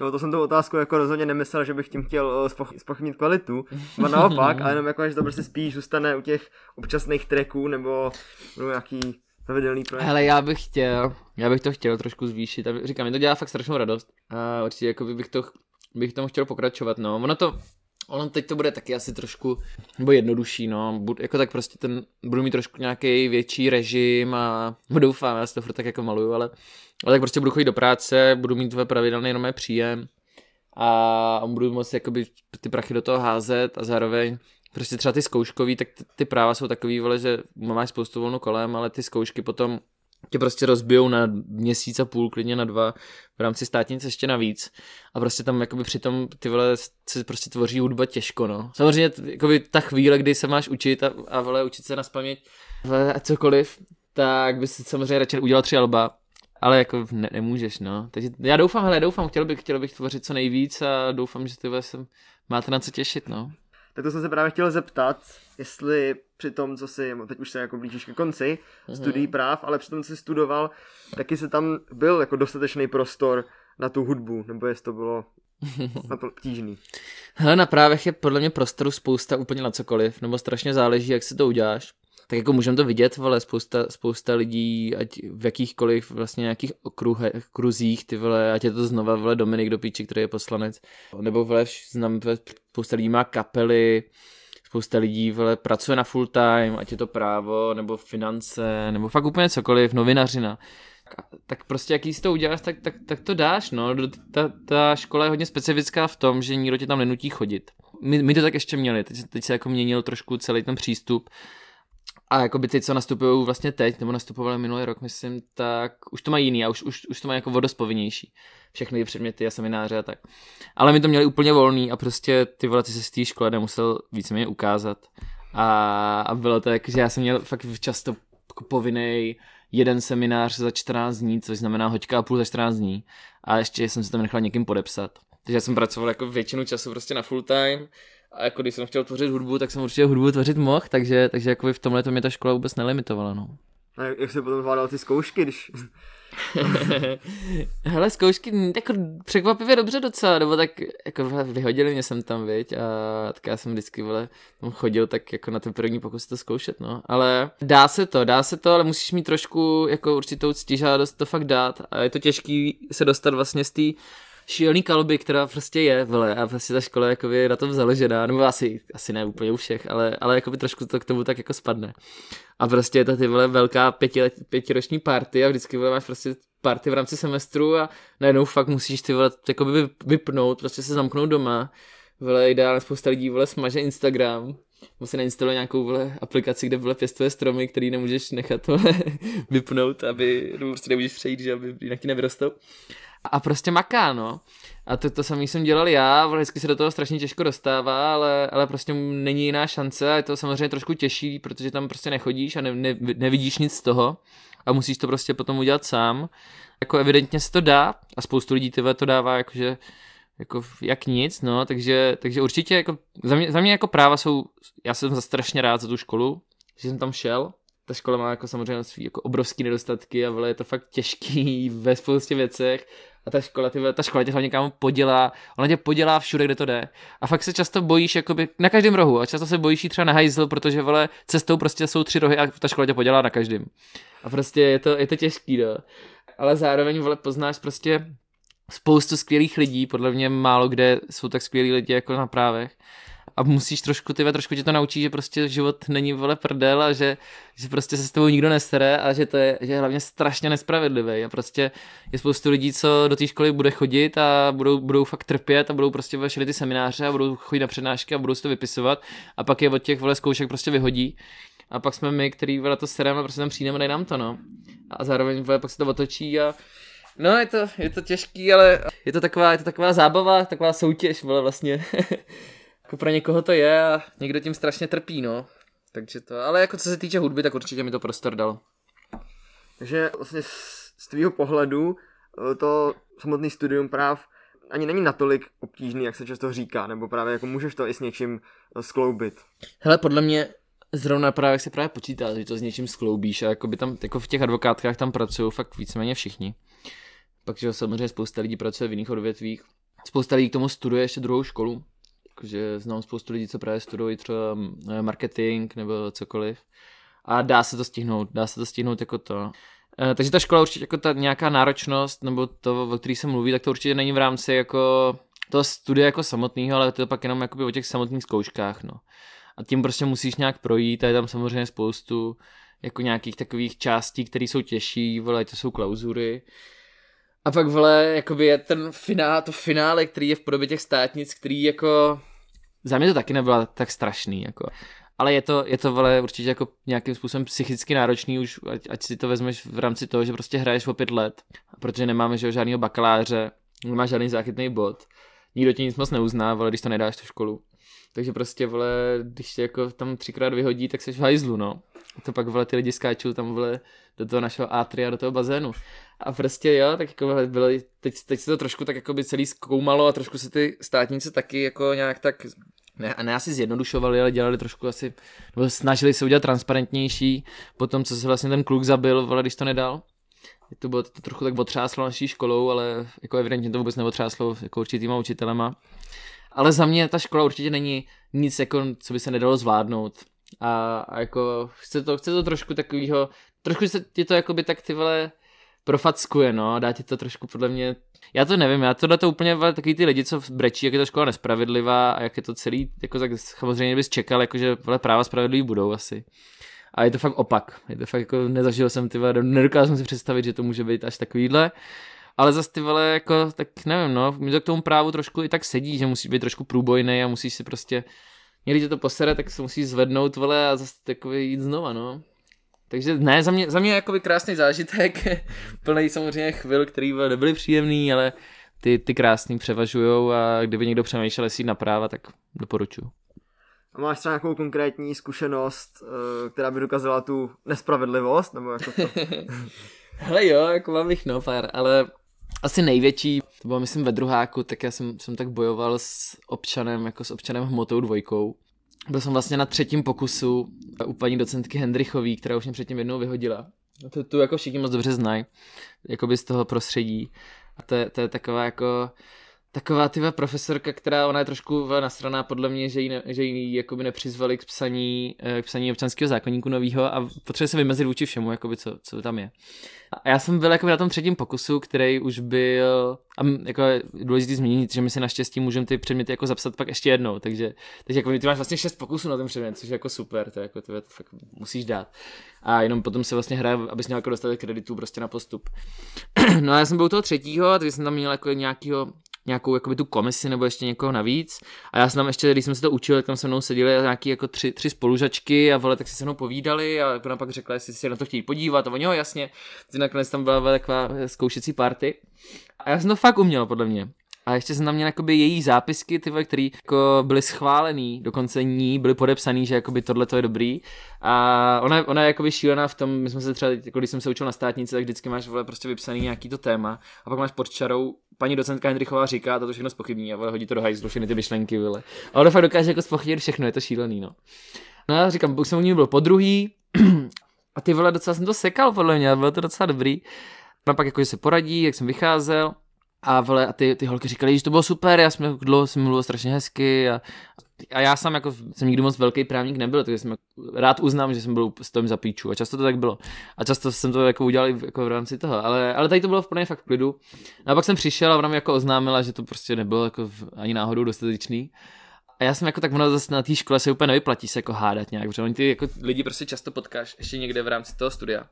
Speaker 2: Jo, to jsem tu otázku jako rozhodně nemyslel, že bych tím chtěl uh, spochybnit kvalitu, a naopak, a jenom jako, že to prostě spíš zůstane u těch občasných tracků nebo no, nějaký pravidelný projekt.
Speaker 3: Hele, já bych chtěl, já bych to chtěl trošku zvýšit, říkám, mi to dělá fakt strašnou radost a určitě jako bych to, bych tomu chtěl pokračovat, no, ono to, Ono teď to bude taky asi trošku, nebo jednodušší, no, Bud, jako tak prostě ten, budu mít trošku nějaký větší režim a doufám, já si to furt tak jako maluju, ale, ale tak prostě budu chodit do práce, budu mít tvoje pravidelný jenom příjem a budu moct jakoby ty prachy do toho házet a zároveň prostě třeba ty zkouškový, tak ty, ty práva jsou takový, vole, že máš spoustu volnou kolem, ale ty zkoušky potom tě prostě rozbijou na měsíc a půl, klidně na dva, v rámci státnice ještě navíc. A prostě tam jakoby přitom ty vole se prostě tvoří hudba těžko, no. Samozřejmě jakoby ta chvíle, kdy se máš učit a, a vole učit se na spaměť a cokoliv, tak bys samozřejmě radši udělal tři alba, ale jako ne, nemůžeš, no. Takže já doufám, hele, doufám, chtěl bych, chtěl bych tvořit co nejvíc a doufám, že ty se máte na co těšit, no.
Speaker 2: Tak to jsem se právě chtěl zeptat, jestli při tom, co si, teď už se jako blížíš ke konci mm-hmm. studií práv, ale při tom, co jsi studoval, taky se tam byl jako dostatečný prostor na tu hudbu, nebo jestli to bylo na to obtížný.
Speaker 3: Hele, na právech je podle mě prostoru spousta úplně na cokoliv, nebo strašně záleží, jak si to uděláš. Tak jako můžeme to vidět, ale spousta, spousta lidí, ať v jakýchkoliv vlastně nějakých okruhe, kruzích, ty vole, ať je to znova vole Dominik Dopíči, který je poslanec, nebo vole, znám, spousta lidí má kapely, spousta lidí vole, pracuje na full time, ať je to právo, nebo finance, nebo fakt úplně cokoliv, novinařina. Tak prostě jaký si to uděláš, tak, tak, tak to dáš, no. Ta, ta škola je hodně specifická v tom, že nikdo tě tam nenutí chodit. My, my to tak ještě měli, teď, teď se jako měnil trošku celý ten přístup. A jako by ty, co nastupují vlastně teď, nebo nastupovali minulý rok, myslím, tak už to mají jiný a už, už, už to mají jako vodospovinnější všechny ty předměty a semináře a tak. Ale my to měli úplně volný a prostě ty vole, ty se z té školy nemusel víceméně ukázat. A, a bylo to tak, že já jsem měl fakt často jako povinný jeden seminář za 14 dní, což znamená hoďka a půl za 14 dní. A ještě jsem se tam nechal někým podepsat. Takže já jsem pracoval jako většinu času prostě na full time a jako když jsem chtěl tvořit hudbu, tak jsem určitě hudbu tvořit mohl, takže, takže jako v tomhle to mě ta škola vůbec nelimitovala. No.
Speaker 2: A jak, jak se potom zvládal ty zkoušky, když
Speaker 3: Hele, zkoušky jako překvapivě dobře docela, nebo tak jako vyhodili mě jsem tam, viď, a tak já jsem vždycky, vole, tam chodil tak jako na ten první pokus to zkoušet, no, ale dá se to, dá se to, ale musíš mít trošku jako určitou ctižádost to fakt dát a je to těžký se dostat vlastně z té šílený kalby, která prostě je, vole, a prostě ta škola jako je na tom založená, nebo asi, asi ne úplně u všech, ale, ale jako by trošku to k tomu tak jako spadne. A prostě je to ty vole velká pěti, pětiroční party a vždycky vole máš prostě party v rámci semestru a najednou fakt musíš ty vole jako by vypnout, prostě se zamknout doma. Vole, ideálně spousta lidí vole smaže Instagram, musí nainstalovat nějakou vole, aplikaci, kde vole pěstuje stromy, který nemůžeš nechat vole, vypnout, aby no, prostě nemůžeš přejít, že aby jinak ti nevyrostou a prostě maká, no. A to, to samý jsem dělal já, vždycky se do toho strašně těžko dostává, ale, ale prostě není jiná šance a je to samozřejmě trošku těžší, protože tam prostě nechodíš a ne, ne, nevidíš nic z toho a musíš to prostě potom udělat sám. Jako evidentně se to dá a spoustu lidí tyhle to dává jakože jako jak nic, no, takže, takže určitě jako, za mě, za mě jako práva jsou, já jsem za strašně rád za tu školu, že jsem tam šel, ta škola má jako samozřejmě svý jako obrovský nedostatky a vole, je to fakt těžký ve spoustě věcech a ta škola, ty, ta škola tě hlavně kámo podělá, ona tě podělá všude, kde to jde. A fakt se často bojíš jakoby na každém rohu a často se bojíš třeba na hajzl, protože vole, cestou prostě jsou tři rohy a ta škola tě podělá na každém. A prostě je to, je to těžký, no. Ale zároveň vole, poznáš prostě spoustu skvělých lidí, podle mě málo kde jsou tak skvělí lidi jako na právech a musíš trošku, ty trošku tě to naučí, že prostě život není vole prdel a že, že prostě se s tebou nikdo nesere a že to je, že je hlavně strašně nespravedlivý a prostě je spoustu lidí, co do té školy bude chodit a budou, budou fakt trpět a budou prostě vešli ty semináře a budou chodit na přednášky a budou si to vypisovat a pak je od těch vole zkoušek prostě vyhodí a pak jsme my, který vole to sereme a prostě tam přijdeme a dej nám to, no. A zároveň vole, pak se to otočí a No, je to, je to těžký, ale je to taková, je to taková zábava, taková soutěž, vole, vlastně. jako pro někoho to je a někdo tím strašně trpí, no. Takže to, ale jako co se týče hudby, tak určitě mi to prostor dal.
Speaker 2: Takže vlastně z, z tvýho pohledu eh, to samotný studium práv ani není natolik obtížný, jak se často říká, nebo právě jako můžeš to i s něčím eh, skloubit.
Speaker 3: Hele, podle mě zrovna právě jak se právě počítá, že to s něčím skloubíš a jako by tam, jako v těch advokátkách tam pracují fakt víceméně všichni. Pak, že samozřejmě spousta lidí pracuje v jiných odvětvích. Spousta lidí k tomu studuje ještě druhou školu. Takže znám spoustu lidí, co právě studují třeba eh, marketing nebo cokoliv. A dá se to stihnout, dá se to stihnout jako to. E, takže ta škola určitě jako ta nějaká náročnost, nebo to, o který se mluví, tak to určitě není v rámci jako toho studia jako samotného, ale to je pak jenom jakoby o těch samotných zkouškách, no. A tím prostě musíš nějak projít a je tam samozřejmě spoustu jako nějakých takových částí, které jsou těžší, vole, to jsou klauzury. A pak, vole, jakoby je ten finál, to finále, který je v podobě těch státnic, který jako... Za mě to taky nebylo tak strašný, jako. Ale je to, je to vole, určitě jako nějakým způsobem psychicky náročný už, ať, ať si to vezmeš v rámci toho, že prostě hraješ o pět let, protože nemáme že, žádného bakaláře, nemáš žádný záchytný bod, nikdo ti nic moc neuzná, ale když to nedáš tu školu. Takže prostě, vole, když tě jako tam třikrát vyhodí, tak jsi v hajzlu, no. A to pak, vole, ty lidi skáčou tam, vole, do toho našeho atria, do toho bazénu. A prostě jo, tak jako bylo, teď, teď se to trošku tak jako by celý zkoumalo a trošku se ty státníci taky jako nějak tak ne, ne asi zjednodušovali, ale dělali trošku asi, nebo snažili se udělat transparentnější po tom, co se vlastně ten kluk zabil, vole, když to nedal. To bylo to trochu tak otřáslo naší školou, ale jako evidentně to vůbec neotřáslo jako určitýma učitelema. Ale za mě ta škola určitě není nic, jako, co by se nedalo zvládnout. A, a jako chce to, chce to trošku takového, trošku se ti to jako by tak ty vole profackuje, no, dá ti to trošku podle mě, já to nevím, já tohle to úplně takový ty lidi, co brečí, jak je ta škola nespravedlivá a jak je to celý, jako tak samozřejmě bys čekal, jako že vole, práva spravedlivý budou asi. A je to fakt opak, je to fakt jako nezažil jsem ty vole, nedokázal jsem si představit, že to může být až takovýhle. Ale zase ty vole, jako, tak nevím, no, mi to k tomu právu trošku i tak sedí, že musí být trošku průbojný a musíš si prostě, někdy tě to posere, tak se musí zvednout, vole, a zase takový jít znova, no. Takže ne, za mě, za mě jakoby krásný zážitek, plný samozřejmě chvil, který nebyly příjemný, ale ty, ty krásný převažujou a kdyby někdo přemýšlel, jestli na práva, tak doporučuji.
Speaker 2: A máš třeba nějakou konkrétní zkušenost, eh, která by dokázala tu nespravedlivost? Nebo jako to?
Speaker 3: Hele jo, jako mám jich no pár, ale asi největší, to bylo myslím ve druháku, tak já jsem, jsem tak bojoval s občanem, jako s občanem hmotou dvojkou. Byl jsem vlastně na třetím pokusu u paní docentky Hendrichový, která už mě předtím jednou vyhodila. To tu jako všichni moc dobře znají, jako by z toho prostředí. A to je, to je taková jako taková tyva profesorka, která ona je trošku nasraná podle mě, že ji, ne, že ji jakoby nepřizvali k psaní, eh, k psaní občanského zákonníku nového a potřebuje se vymezit vůči všemu, jakoby co, co tam je. A já jsem byl jakoby na tom třetím pokusu, který už byl, a jako je důležité zmínit, že my si naštěstí můžeme ty předměty jako zapsat pak ještě jednou, takže, takže jako ty máš vlastně šest pokusů na ten předmět, což je jako super, to, je jako, to, je, to fakt musíš dát. A jenom potom se vlastně hraje, abys měl jako dostatek kreditů prostě na postup. no a já jsem byl toho třetího, takže jsem tam měl jako nějakýho nějakou jakoby tu komisi nebo ještě někoho navíc. A já jsem tam ještě, když jsem se to učil, tak tam se mnou seděli nějaký jako tři, tři spolužačky a vole, tak si se mnou povídali a ona pak řekla, jestli si na to chtějí podívat a oni jo, jasně. Ty nakonec tam byla taková zkoušecí party. A já jsem to fakt uměl, podle mě. A ještě jsem tam měl jakoby její zápisky, ty které jako byly schválený, dokonce ní byly podepsaný, že jakoby tohle to je dobrý. A ona, ona je jakoby šílená v tom, my jsme se třeba, jako když jsem se učil na státnici, tak vždycky máš vole, prostě vypsaný nějaký to téma a pak máš pod čarou paní docentka Hendrichová říká, to všechno spochybní a hodí to do hajzlu, všechny ty myšlenky, vole. A ona fakt dokáže jako spochybnit všechno, je to šílený, no. No já říkám, už jsem u ní byl po druhý a ty vole, docela jsem to sekal podle mě, bylo to docela dobrý. No pak jako, se poradí, jak jsem vycházel a, vole, a ty, ty holky říkali, že to bylo super, já jsem dlouho jsem mluvil strašně hezky a, a já sám jako jsem nikdy moc velký právník nebyl, takže jsem jako, rád uznám, že jsem byl s tím za píču a často to tak bylo. A často jsem to jako udělal jako v rámci toho, ale, ale tady to bylo v plně fakt klidu. No a pak jsem přišel a ona mi jako oznámila, že to prostě nebylo jako ani náhodou dostatečný. A já jsem jako tak ono zase na té škole se úplně nevyplatí se jako hádat nějak, protože oni ty jako lidi prostě často potkáš ještě někde v rámci toho studia.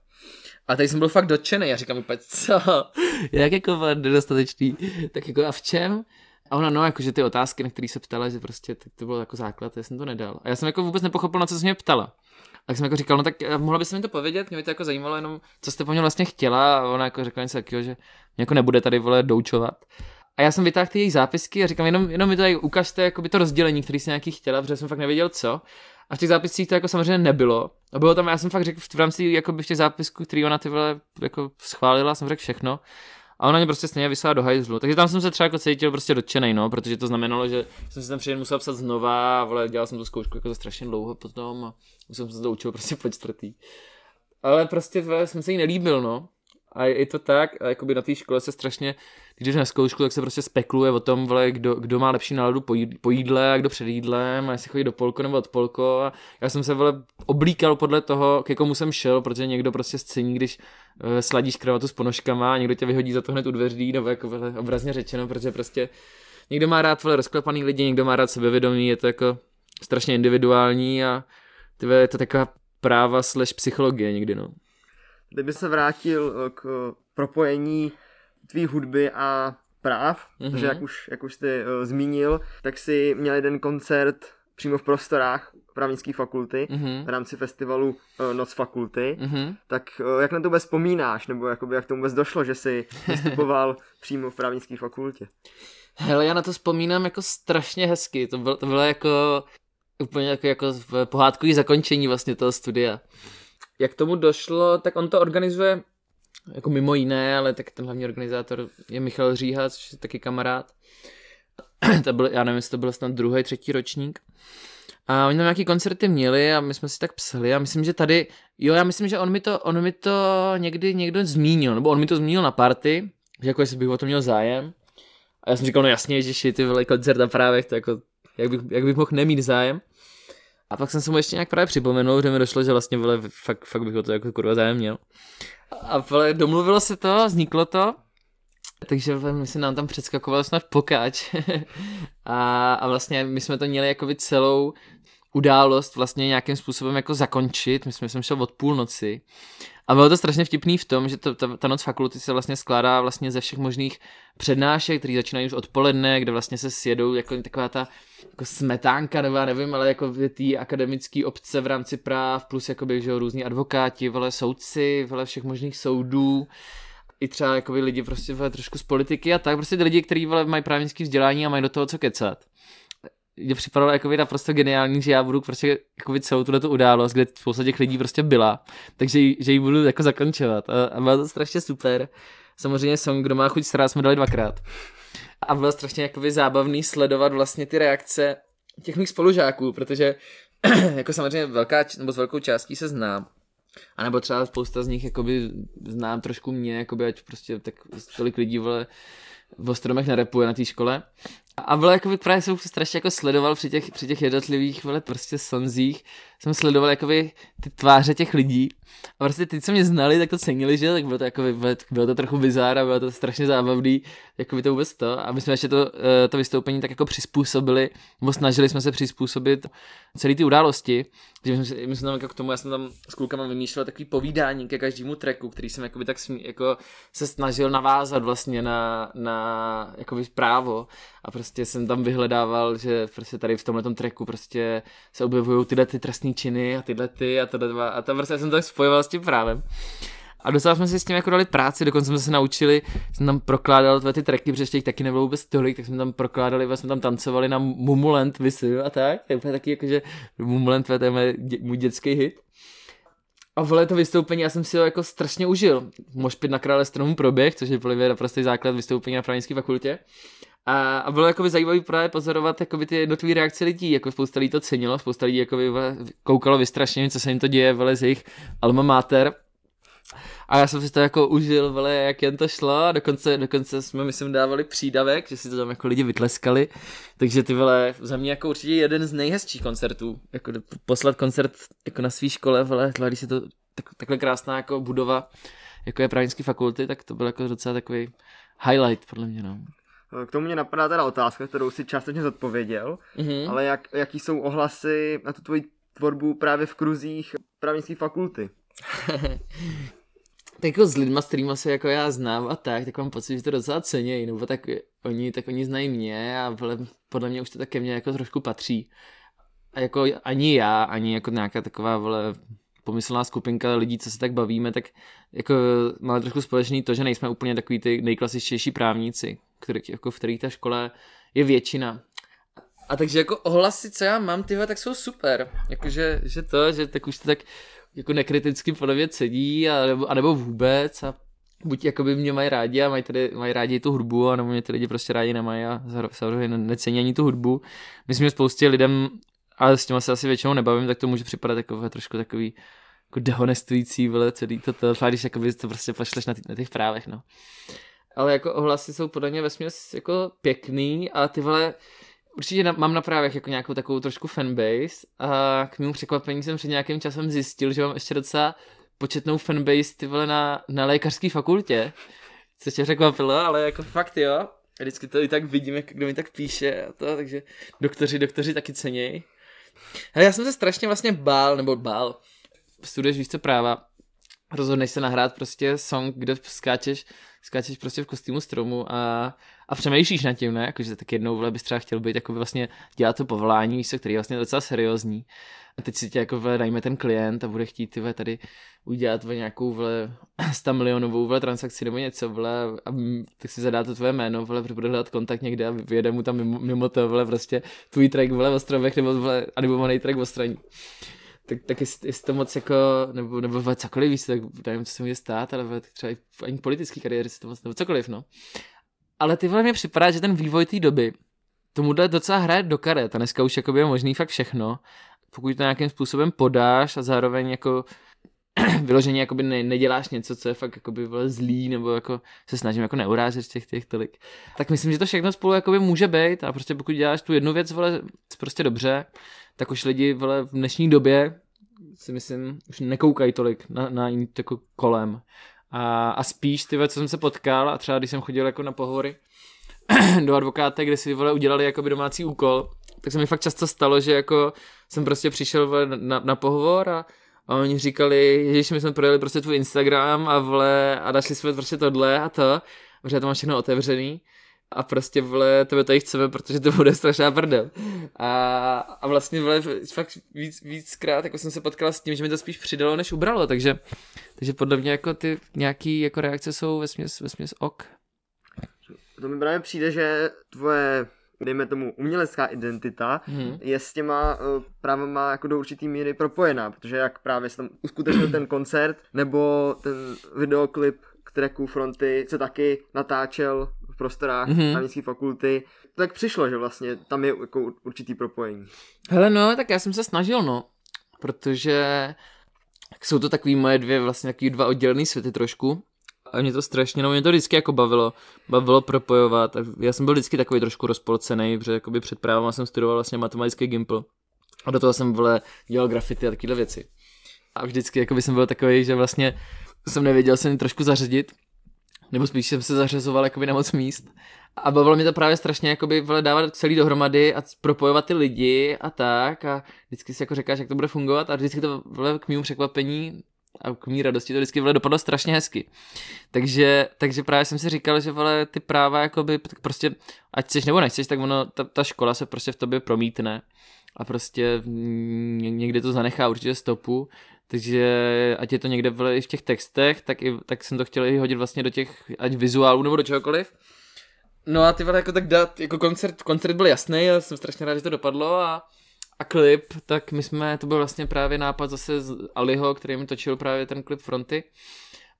Speaker 3: A tady jsem byl fakt dotčený, já říkám úplně, co? Jak jako nedostatečný? Tak jako a v čem? A ona, no, jakože ty otázky, na které se ptala, že prostě tak to bylo jako základ, já jsem to nedal. A já jsem jako vůbec nepochopil, na co se mě ptala. A tak jsem jako říkal, no tak eh, mohla bys mi to povědět, mě by to jako zajímalo jenom, co jste po mě vlastně chtěla. A ona jako řekla něco takového, že mě jako nebude tady vole doučovat. A já jsem vytáhl ty její zápisky a říkám, jenom, jenom mi tady ukažte jako by to rozdělení, který jsem nějaký chtěla, protože jsem fakt nevěděl co. A v těch zápiscích to jako samozřejmě nebylo. A bylo tam, já jsem fakt řekl v rámci v těch zápisků, který ona ty vole jako schválila, jsem řekl všechno. A ona mě prostě stejně vysela do hajzlu. Takže tam jsem se třeba jako cítil prostě dotčený, no, protože to znamenalo, že jsem si tam přijel musel psat znova, ale dělal jsem tu zkoušku jako za strašně dlouho potom a jsem se to učil prostě po čtvrtý. Ale prostě jsem se jí nelíbil, no. A je to tak, a jakoby na té škole se strašně, když na zkoušku, tak se prostě spekuluje o tom, vole, kdo, kdo má lepší náladu po, jídle, a kdo před jídlem a jestli chodí do polko nebo od polko a já jsem se vole oblíkal podle toho, ke komu jsem šel, protože někdo prostě scéní, když uh, sladíš kravatu s ponožkama a někdo tě vyhodí za to hned u dveří, nebo jako vole, obrazně řečeno, protože prostě někdo má rád vole rozklepaný lidi, někdo má rád sebevědomí, je to jako strašně individuální a tyve, je to taková práva slash psychologie někdy, no.
Speaker 2: Kdyby se vrátil eh, k propojení tvý hudby a práv, mm-hmm. protože jak už, jak už jsi uh, zmínil, tak si měl jeden koncert přímo v prostorách právnické fakulty mm-hmm. v rámci festivalu uh, Noc fakulty. Mm-hmm. Tak uh, jak na to vůbec vzpomínáš, nebo jakoby, jak tomu vůbec došlo, že jsi vystupoval přímo v právnické fakultě?
Speaker 3: Hele, já na to vzpomínám jako strašně hezky. To bylo, to bylo jako úplně jako, jako pohádkový zakončení vlastně toho studia. Jak tomu došlo, tak on to organizuje jako mimo jiné, ale tak ten hlavní organizátor je Michal Říha, což je taky kamarád. to byl, já nevím, jestli to byl snad druhý, třetí ročník. A oni tam nějaký koncerty měli a my jsme si tak psali a myslím, že tady, jo, já myslím, že on mi to, on mi to někdy někdo zmínil, nebo on mi to zmínil na party, že jako jestli bych o to měl zájem. A já jsem říkal, no jasně, že ty vole koncert na právech, to jako, jak bych, jak bych mohl nemít zájem. A pak jsem se mu ještě nějak právě připomenul, že mi došlo, že vlastně vole, fakt, fakt bych o to jako kurva zájem měl. A vole, domluvilo se to, vzniklo to, takže my si nám tam předskakoval snad pokáč. a, a vlastně my jsme to měli jako celou událost vlastně nějakým způsobem jako zakončit. My jsme jsem šel od půlnoci. A bylo to strašně vtipný v tom, že to, ta, ta noc fakulty se vlastně skládá vlastně ze všech možných přednášek, které začínají už odpoledne, kde vlastně se sjedou jako taková ta jako smetánka, nebo já nevím, ale jako ty akademické obce v rámci práv, plus jakoby, že různí advokáti, vole soudci, vole všech možných soudů, i třeba jakoby lidi prostě vole, trošku z politiky a tak, prostě ty lidi, kteří mají právnické vzdělání a mají do toho co kecat. Mně připadalo jako naprosto geniální, že já budu prostě jako celou tuhle událost, kde spousta těch lidí prostě byla, takže že ji budu jako zakončovat a, a bylo to strašně super. Samozřejmě song, kdo má chuť strát, jsme dali dvakrát. A bylo strašně jakoby zábavný sledovat vlastně ty reakce těch mých spolužáků, protože jako samozřejmě velká, nebo s velkou částí se znám. A nebo třeba spousta z nich jakoby znám trošku mě, jakoby ať prostě tak tolik lidí vole v stromech nerepuje na té škole. A bylo jako právě jsem strašně jako sledoval při těch, při těch jednotlivých vole prostě sonzích, jsem sledoval jakoby ty tváře těch lidí. A prostě ty, co mě znali, tak to cenili, že tak bylo to jako bylo to trochu bizár a bylo to strašně zábavný, jako by to vůbec to. A my jsme ještě to, eh, to vystoupení tak jako přizpůsobili, nebo snažili jsme se přizpůsobit celé ty události, že my jsme, my jsme tam jako k tomu, já jsem tam s klukama vymýšlel takový povídání ke každému tracku, který jsem jakoby tak smí, jako se snažil navázat vlastně na, na jakoby právo. A prostě jsem tam vyhledával, že prostě tady v tomhle tracku prostě se objevují tyhle ty trestné činy a tyhle ty a tohle dva a to prostě jsem to tak spojoval s tím právem. A docela jsme si s tím jako dali práci, dokonce jsme se naučili, jsem tam prokládal tvé ty tracky, protože těch taky nebylo vůbec tolik, tak jsme tam prokládali, jsme tam tancovali na Mumulent Visu a tak, to je úplně taky jako, že Mumulent to je můj, dě, můj dětský hit. A vole to vystoupení, já jsem si ho jako strašně užil. Mošpit na krále stromu proběh, což je podle naprostý základ vystoupení na právnické fakultě. A, a bylo jakoby zajímavý právě pozorovat jakoby ty jednotlivé reakce lidí, jako spousta lidí to cenilo, spousta lidí jakoby koukalo vystrašeně, co se jim to děje, vele z jejich alma mater. A já jsem si to jako užil, vele, jak jen to šlo, dokonce, dokonce jsme, myslím, dávali přídavek, že si to tam jako lidi vytleskali, takže ty vole, za mě jako určitě jeden z nejhezčích koncertů, jako poslat koncert jako na své škole, vele, když si to tak, takhle krásná jako budova, jako je právnické fakulty, tak to byl jako docela takový highlight podle mě, no.
Speaker 2: K tomu mě napadá teda otázka, kterou si částečně zodpověděl, mm-hmm. ale jak, jaký jsou ohlasy na tu tvoji tvorbu právě v kruzích právnické fakulty?
Speaker 3: tak jako s lidma, s kterými se jako já znám a tak, tak mám pocit, že to docela cenějí, nebo tak oni, tak oni znají mě a podle mě už to také mě jako trošku patří. A jako ani já, ani jako nějaká taková vole pomyslná skupinka lidí, co se tak bavíme, tak jako máme trošku společný to, že nejsme úplně takový ty nejklasičtější právníci, který, jako v kterých ta škola je většina. A takže jako ohlasy, co já mám, tyhle, tak jsou super. Jakože že to, že tak už to tak jako nekriticky podle mě cedí, a nebo, a nebo vůbec. A buď jakoby mě mají rádi a mají, tady, mají rádi tu hudbu, nebo mě ty lidi prostě rádi nemají a zároveň necení ani tu hudbu. Myslím, že spoustě lidem, ale s těma se asi většinou nebavím, tak to může připadat jako trošku takový jako dehonestující, vole, celý to, to když jakoby to prostě pošleš na, tý, na těch právech, no. Ale jako ohlasy jsou podle mě vesměs jako pěkný a ty vole, určitě na, mám na právech jako nějakou takovou trošku fanbase a k mému překvapení jsem před nějakým časem zjistil, že mám ještě docela početnou fanbase ty vole na, na lékařské fakultě, což tě překvapilo, ale jako fakt jo. Vždycky to i tak vidím, jak kdo mi tak píše a to, takže doktoři, doktoři taky cenějí. Hele, já jsem se strašně vlastně bál, nebo bál, studuješ víc co práva, rozhodneš se nahrát prostě song, kde skáčeš, skáčeš prostě v kostýmu stromu a, a přemýšlíš nad tím, ne? Jakože tak jednou vole bys třeba chtěl být, jako vlastně dělat to povolání, víš který je vlastně docela seriózní. A teď si tě jako vole dajme ten klient a bude chtít tyhle tady udělat vole, nějakou vole 100 milionovou vole transakci nebo něco vole a tak si zadá to tvoje jméno vole, bude hledat kontakt někde a vyjede mu tam mimo, mimo to vole prostě tvůj track vole v ostrovech nebo vole animovaný track v ostraní tak, tak jestli, jestli to moc jako, nebo, nebo cokoliv víc, tak nevím, co se může stát, ale třeba i ani politický kariéry se to moc, nebo cokoliv, no. Ale ty vole mě připadá, že ten vývoj té doby tomuhle docela hraje do karet a dneska už jako je možný fakt všechno, pokud to nějakým způsobem podáš a zároveň jako vyloženě jakoby ne, neděláš něco, co je fakt jakoby vole zlý, nebo jako se snažím jako neurážet těch těch tolik. Tak myslím, že to všechno spolu jakoby může být a prostě pokud děláš tu jednu věc vole prostě dobře, tak už lidi vole v dnešní době si myslím, už nekoukají tolik na, na jako kolem. A, a spíš ty co jsem se potkal a třeba když jsem chodil jako na pohovory do advokáta, kde si vole udělali jakoby domácí úkol, tak se mi fakt často stalo, že jako jsem prostě přišel vole, na, na pohovor a, a oni říkali, že my jsme projeli prostě tvůj Instagram a vole a našli jsme prostě tohle a to, protože to mám všechno otevřený a prostě vole, tebe tady chceme, protože to bude strašná prdel. A, a vlastně vole, fakt víc, víckrát jako jsem se potkal s tím, že mi to spíš přidalo, než ubralo, takže, takže podle mě jako ty nějaký jako reakce jsou ve směs, ve směs ok.
Speaker 2: To mi právě přijde, že tvoje dejme tomu, umělecká identita hmm. je s těma uh, právama jako do určitý míry propojená, protože jak právě se tam uskutečnil ten koncert, nebo ten videoklip k tracku Fronty se taky natáčel v prostorách mm-hmm. právnické fakulty, tak přišlo, že vlastně tam je jako určitý propojení.
Speaker 3: Hele no, tak já jsem se snažil no, protože jsou to takový moje dvě vlastně takový dva oddělené světy trošku a mě to strašně, no mě to vždycky jako bavilo, bavilo propojovat. Já jsem byl vždycky takový trošku rozpolcený, protože jakoby před právama jsem studoval vlastně matematický gimpl a do toho jsem vole dělal grafity a takovéhle věci. A vždycky jakoby jsem byl takový, že vlastně jsem nevěděl se trošku zařadit, nebo spíš jsem se zařazoval jakoby na moc míst. A bavilo mě to právě strašně jakoby dávat celý dohromady a propojovat ty lidi a tak a vždycky si jako říkáš, jak to bude fungovat a vždycky to vole, k mému překvapení a k mý radosti to vždycky vole, dopadlo strašně hezky. Takže, takže právě jsem si říkal, že vole, ty práva jakoby, prostě, ať chceš nebo nechceš, tak ono, ta, ta škola se prostě v tobě promítne a prostě někde to zanechá určitě stopu, takže ať je to někde v, v těch textech, tak, i, tak jsem to chtěl i hodit vlastně do těch, ať vizuálů nebo do čehokoliv. No a ty vole, jako tak dát, jako koncert, koncert byl jasný, já jsem strašně rád, že to dopadlo a, a klip, tak my jsme, to byl vlastně právě nápad zase z Aliho, který mi točil právě ten klip Fronty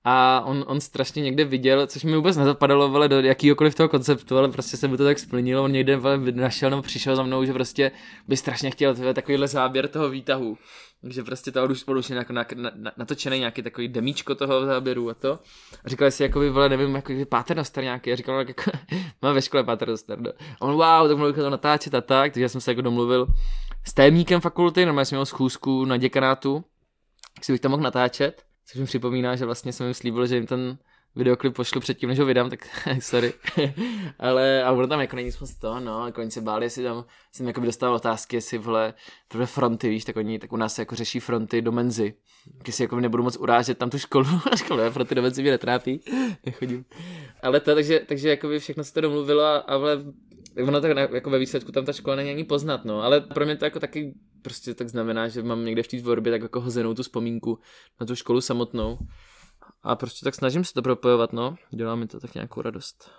Speaker 3: a on, on strašně někde viděl, což mi vůbec nezapadalo vole, do jakýhokoliv toho konceptu, ale prostě se mu to tak splnilo, on někde vole, našel nebo přišel za mnou, že prostě by strašně chtěl tvé, takovýhle záběr toho výtahu. Takže prostě to už, už na, na, na, natočený nějaký takový demíčko toho záběru a to. A říkali si, jako by, vole, nevím, jako by Paternoster nějaký. A říkal, jako, má ve škole Paternoster. No. A on, wow, tak mluvil to natáčet a tak, takže jsem se jako domluvil s témníkem fakulty, normálně jsem měl schůzku na děkanátu, si bych tam mohl natáčet. Což mi připomíná, že vlastně jsem jim slíbil, že jim ten videoklip pošlu předtím, než ho vydám, tak sorry. ale a ono tam jako není moc to, no, jako oni se báli, jestli tam jsem jako dostal otázky, jestli vole, tohle fronty, víš, tak oni, tak u nás jako řeší fronty do menzy. si jako nebudu moc urážet tam tu školu, a školu, fronty do menzy mě netrápí, nechodím. Ale to, takže, takže jako by všechno se to domluvilo a, a vole, ono tak jako ve výsledku tam ta škola není ani poznat, no, ale pro mě to jako taky prostě tak znamená, že mám někde v té tvorbě tak jako hozenou tu vzpomínku na tu školu samotnou. A prostě tak snažím se to propojovat, no. Dělá mi to tak nějakou radost.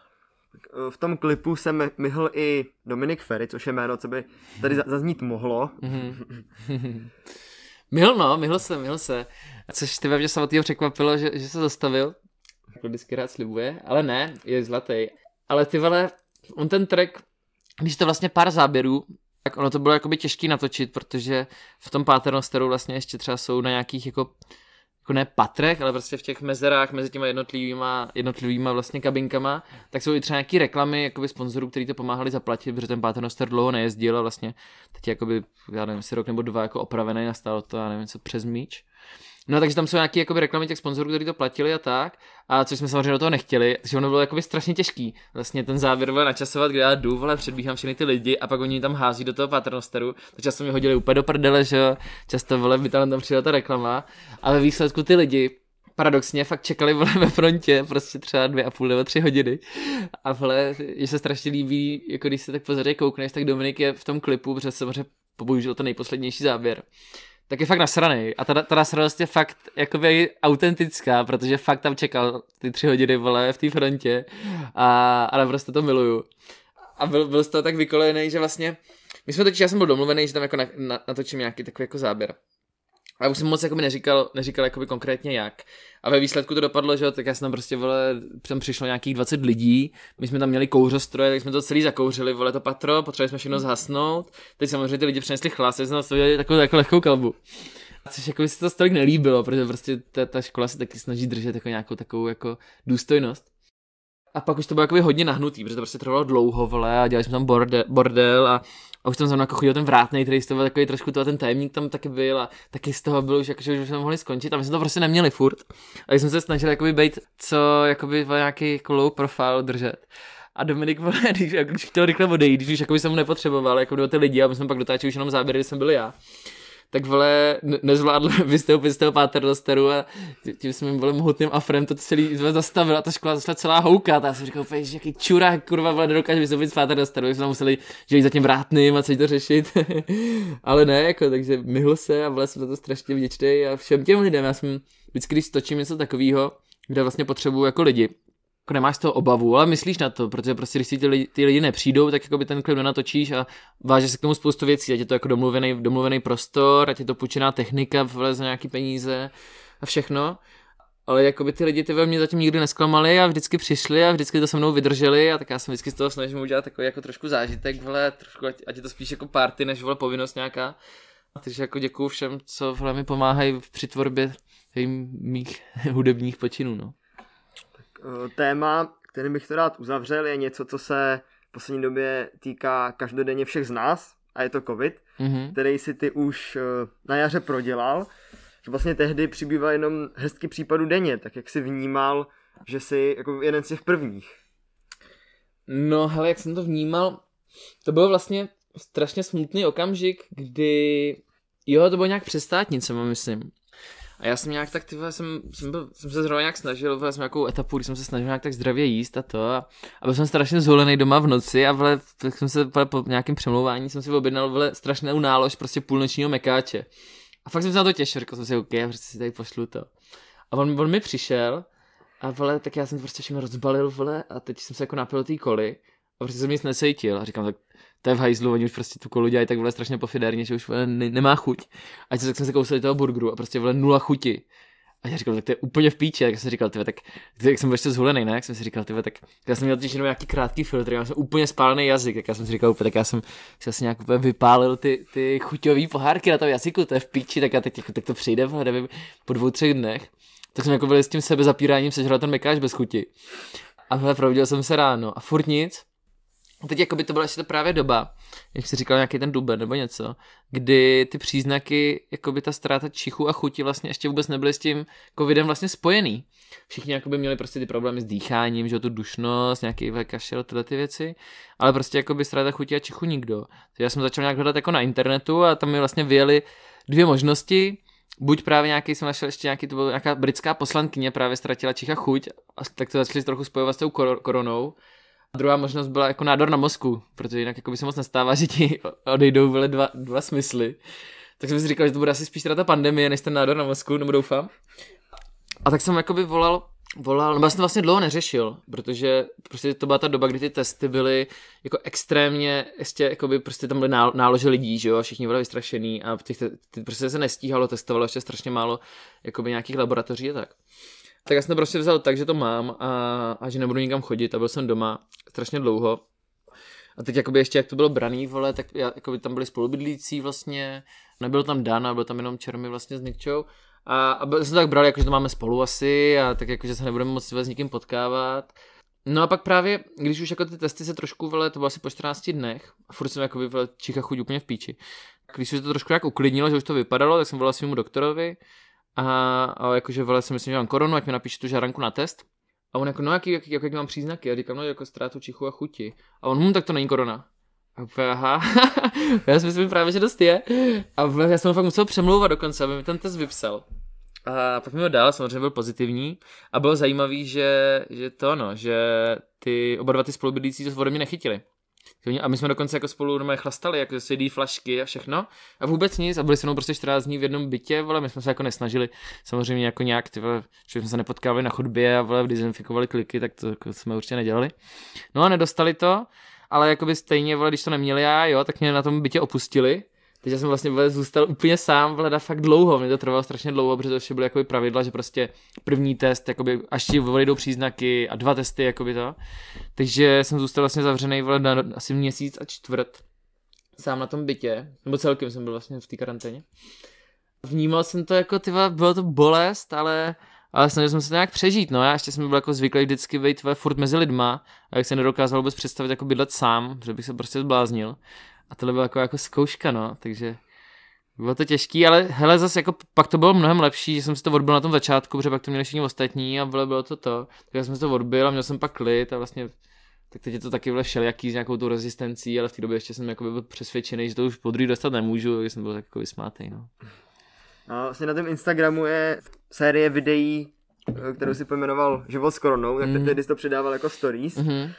Speaker 2: Eh, v tom klipu se myhl i Dominik Ferry, což je jméno, co by tady zaznít mohlo.
Speaker 3: myhl no, myhl se, myhl se. Což ty mě samotného překvapilo, že, že se zastavil. jako vždycky rád slibuje, ale ne, je zlatý. Ale ty vole, on ten track, když to vlastně pár záběrů, tak ono to bylo jakoby těžký natočit, protože v tom Paternosteru vlastně ještě třeba jsou na nějakých jako jako ne patrech, ale prostě v těch mezerách mezi těma jednotlivýma, jednotlivýma vlastně kabinkama, tak jsou i třeba nějaký reklamy jakoby sponzorů, kteří to pomáhali zaplatit, protože ten Paternoster dlouho nejezdil a vlastně teď jakoby, já nevím, si rok nebo dva jako opravený, nastalo to, já nevím, co přes míč. No takže tam jsou nějaké jakoby, reklamy těch sponzorů, kteří to platili a tak, a což jsme samozřejmě do toho nechtěli, takže ono bylo jakoby strašně těžký. Vlastně ten závěr byl načasovat, kde já jdu, vole, předbíhám všechny ty lidi a pak oni tam hází do toho paternosteru, to často mě hodili úplně do prdele, že jo, často vole, by tam tam přijela ta reklama, ale výsledku ty lidi paradoxně fakt čekali vole ve frontě prostě třeba dvě a půl nebo tři hodiny. A vole, že se strašně líbí, jako když se tak pozorně koukneš, tak Dominik je v tom klipu, protože samozřejmě použil ten nejposlednější záběr tak je fakt nasraný. A ta, ta nasranost je fakt jakoby autentická, protože fakt tam čekal ty tři hodiny, vole, v té frontě a, ale prostě to miluju. A byl, byl z toho tak vykolejený, že vlastně, my jsme totiž, já jsem byl domluvený, že tam jako na, na, natočím nějaký takový jako záběr. A už jsem moc jako neříkal, neříkal jakoby konkrétně jak. A ve výsledku to dopadlo, že tak já jsem tam prostě, vole, tam přišlo nějakých 20 lidí, my jsme tam měli kouřostroje, tak jsme to celý zakouřili, vole, to patro, potřebovali jsme všechno zhasnout. Teď samozřejmě ty lidi přinesli chlas, jsme to udělali takovou jako lehkou kalbu. Což jako by se to stolik nelíbilo, protože prostě ta, ta škola se taky snaží držet jako nějakou takovou jako důstojnost. A pak už to bylo jako hodně nahnutý, protože to prostě trvalo dlouho, vole, a dělali jsme tam bordel, bordel a a už tam za jako chodil ten vrátný, který z toho takový trošku to, ten tajemník tam taky byl a taky z toho byl už, jako, že už jsme mohli skončit a my jsme to prostě neměli furt. A jsme se snažili jakoby být co, jakoby nějaký jako low profile držet. A Dominik, když, když chtěl rychle odejít, když už jakoby jsem mu nepotřeboval, jako do ty lidi, a my jsme pak dotáčeli už jenom záběry, kdy jsem byl já tak vole, nezvládl vystoupit z toho paternosteru a tím svým vole mohutným afrem to celý zastavil a ta škola zašla celá houkat a já jsem říkal, že jaký čurák, kurva, vole, nedokáže vystoupit z paternosteru, jsme museli že za tím vrátným a co to řešit. Ale ne, jako, takže myhl se a vole, jsem za to strašně vděčný a všem těm lidem, já jsem vždycky, když točím něco takového, kde vlastně potřebuju jako lidi, jako nemáš toho obavu, ale myslíš na to, protože prostě když si ty lidi, ty lidi nepřijdou, tak jako by ten klip nenatočíš a váže se k tomu spoustu věcí, ať je to jako domluvený, domluvený prostor, ať je to půjčená technika za nějaký peníze a všechno. Ale jako by ty lidi ty ve mě zatím nikdy nesklamali a vždycky přišli a vždycky to se mnou vydrželi a tak já jsem vždycky z toho snažím udělat takový jako trošku zážitek, vole, trošku, ať, ať je to spíš jako party, než vole povinnost nějaká. Takže jako děkuju všem, co vole mi pomáhají při tvorbě mých hudebních počinů, no.
Speaker 2: Eh, téma, kterým bych to rád uzavřel, je něco, co se v poslední době týká každodenně všech z nás, a je to covid, mm-hmm. který si ty už eh, na jaře prodělal, že vlastně tehdy přibývá jenom hezky případů denně, tak jak si vnímal, že jsi jako jeden z těch prvních.
Speaker 3: No, hele, jak jsem to vnímal, to byl vlastně strašně smutný okamžik, kdy, jo, to bylo nějak přestátnice, myslím. A já jsem nějak tak, ty jsem, jsem, byl, jsem se zrovna nějak snažil, vole, jsem nějakou etapu, kdy jsem se snažil nějak tak zdravě jíst a to. A, a byl jsem strašně zholený doma v noci a vole, tak jsem se vole, po nějakém přemlouvání jsem si objednal vole, strašnou nálož prostě půlnočního mekáče. A fakt jsem se na to těšil, řekl jsem si, OK, prostě si tady pošlu to. A on, on mi přišel a vole, tak já jsem to prostě všechno rozbalil, vole, a teď jsem se jako napil té koli a prostě jsem nic necítil a říkám, tak to je v hajzlu, oni už prostě tu kolu dělají tak vole strašně pofiderně, že už vole, ne, nemá chuť. A tak jsem se kousal toho burgeru a prostě vole nula chuti. A já říkal, tak to je úplně v píči, tak jsem říkal, tyve, tak, jak jsem byl ještě zhulený, ne, jak jsem si říkal, tyve, tak já jsem měl totiž jenom nějaký krátký filtr, já jsem úplně spálený jazyk, tak já jsem si říkal, úplně, tak já jsem si asi nějak úplně vypálil ty, ty chuťové pohárky na tom jazyku, to je v píči, tak já teď, jako, tak to přijde, nevím, po dvou, třech dnech. Tak jsem jako byl s tím sebe zapíráním sežral ten mekáč bez chuti. A hele, probudil jsem se ráno a furt nic. Teď jako by to byla ještě to právě doba, jak jsi říkal, nějaký ten duben nebo něco, kdy ty příznaky, jako by ta ztráta čichu a chuti vlastně ještě vůbec nebyly s tím covidem vlastně spojený. Všichni jako by měli prostě ty problémy s dýcháním, že tu dušnost, nějaký kašel, tyhle ty věci, ale prostě jako by ztráta chuti a čichu nikdo. Takže já jsem začal nějak hledat jako na internetu a tam mi vlastně vyjeli dvě možnosti, buď právě nějaký, jsem našel ještě nějaký, to byla nějaká britská poslankyně, právě ztratila čicha chuť, a tak to začali trochu spojovat s tou koronou, a druhá možnost byla jako nádor na mozku, protože jinak jako by se moc nestává, že ti odejdou vyle dva, dva smysly. Tak jsem si říkal, že to bude asi spíš teda ta pandemie, než ten nádor na mozku, nebo doufám. A tak jsem jakoby volal, volal, no já jsem to vlastně dlouho neřešil, protože prostě to byla ta doba, kdy ty testy byly jako extrémně, ještě jakoby prostě tam byly nálože lidí, že jo, a všichni byli vystrašený a těch, ty, prostě se nestíhalo, testovalo ještě strašně málo jakoby nějakých laboratoří a tak. Tak já jsem to prostě vzal tak, že to mám a, a že nebudu nikam chodit a byl jsem doma strašně dlouho. A teď jakoby ještě jak to bylo braný, vole, tak já, jakoby tam byli spolubydlící vlastně, nebyl tam Dan, a byl tam jenom Čermy vlastně s Nikčou. A, a byl, jsem to tak brali, jako, že to máme spolu asi a tak jako, že se nebudeme moc s někým potkávat. No a pak právě, když už jako ty testy se trošku, vele, to bylo asi po 14 dnech, a furt jsem jako vele, čicha chuť úplně v píči. Když se to trošku jak uklidnilo, že už to vypadalo, tak jsem volal svému doktorovi a, a jakože vele, jsem myslím, že mám koronu, ať mi napíše tu žáranku na test. A on jako, no jaký, jaký, jaký, jaký mám příznaky? A říkám, no jako ztrátu čichu a chuti. A on, hm, tak to není korona. A úplně, aha, já si myslím právě, že dost je. A já jsem ho fakt musel přemlouvat dokonce, aby mi ten test vypsal. A pak mi ho dal, samozřejmě byl pozitivní. A bylo zajímavý, že, že to no, že ty oba dva ty spolubydlící to ode mě nechytili. A my jsme dokonce jako spolu normálně chlastali, jako CD flašky a všechno. A vůbec nic. A byli jsme prostě 14 dní v jednom bytě, vole, my jsme se jako nesnažili samozřejmě jako nějak, ty vole, že jsme se nepotkávali na chodbě a vole, dezinfikovali kliky, tak to jako jsme určitě nedělali. No a nedostali to, ale jakoby stejně, vole, když to neměli já, jo, tak mě na tom bytě opustili Teď jsem vlastně zůstal úplně sám vleda fakt dlouho, mě to trvalo strašně dlouho, protože to vše byly jakoby pravidla, že prostě první test, jakoby, až ti jdou příznaky a dva testy, jakoby to. Takže jsem zůstal vlastně zavřený vole, na asi měsíc a čtvrt sám na tom bytě, nebo celkem jsem byl vlastně v té karanténě. Vnímal jsem to jako, tyva, bylo to bolest, ale ale snažil jsem se to nějak přežít, no, já ještě jsem byl jako zvyklý vždycky být furt mezi lidma a jak se nedokázal vůbec představit jako bydlet sám, že bych se prostě zbláznil. A tohle byla jako, jako zkouška, no, takže bylo to těžký, ale hele, zase jako pak to bylo mnohem lepší, že jsem si to odbil na tom začátku, protože pak to měli všichni ostatní a bylo, bylo to to. Takže jsem si to odbil a měl jsem pak klid a vlastně tak teď je to taky vle všelijaký s nějakou tou rezistencí, ale v té době ještě jsem jako byl přesvědčený, že to už podruhý dostat nemůžu, takže jsem byl tak jako vysmátej, no.
Speaker 2: A vlastně na tom Instagramu je série videí, kterou si pojmenoval Život s koronou, tak mm. tehdy jsi to přidával jako stories. Mm-hmm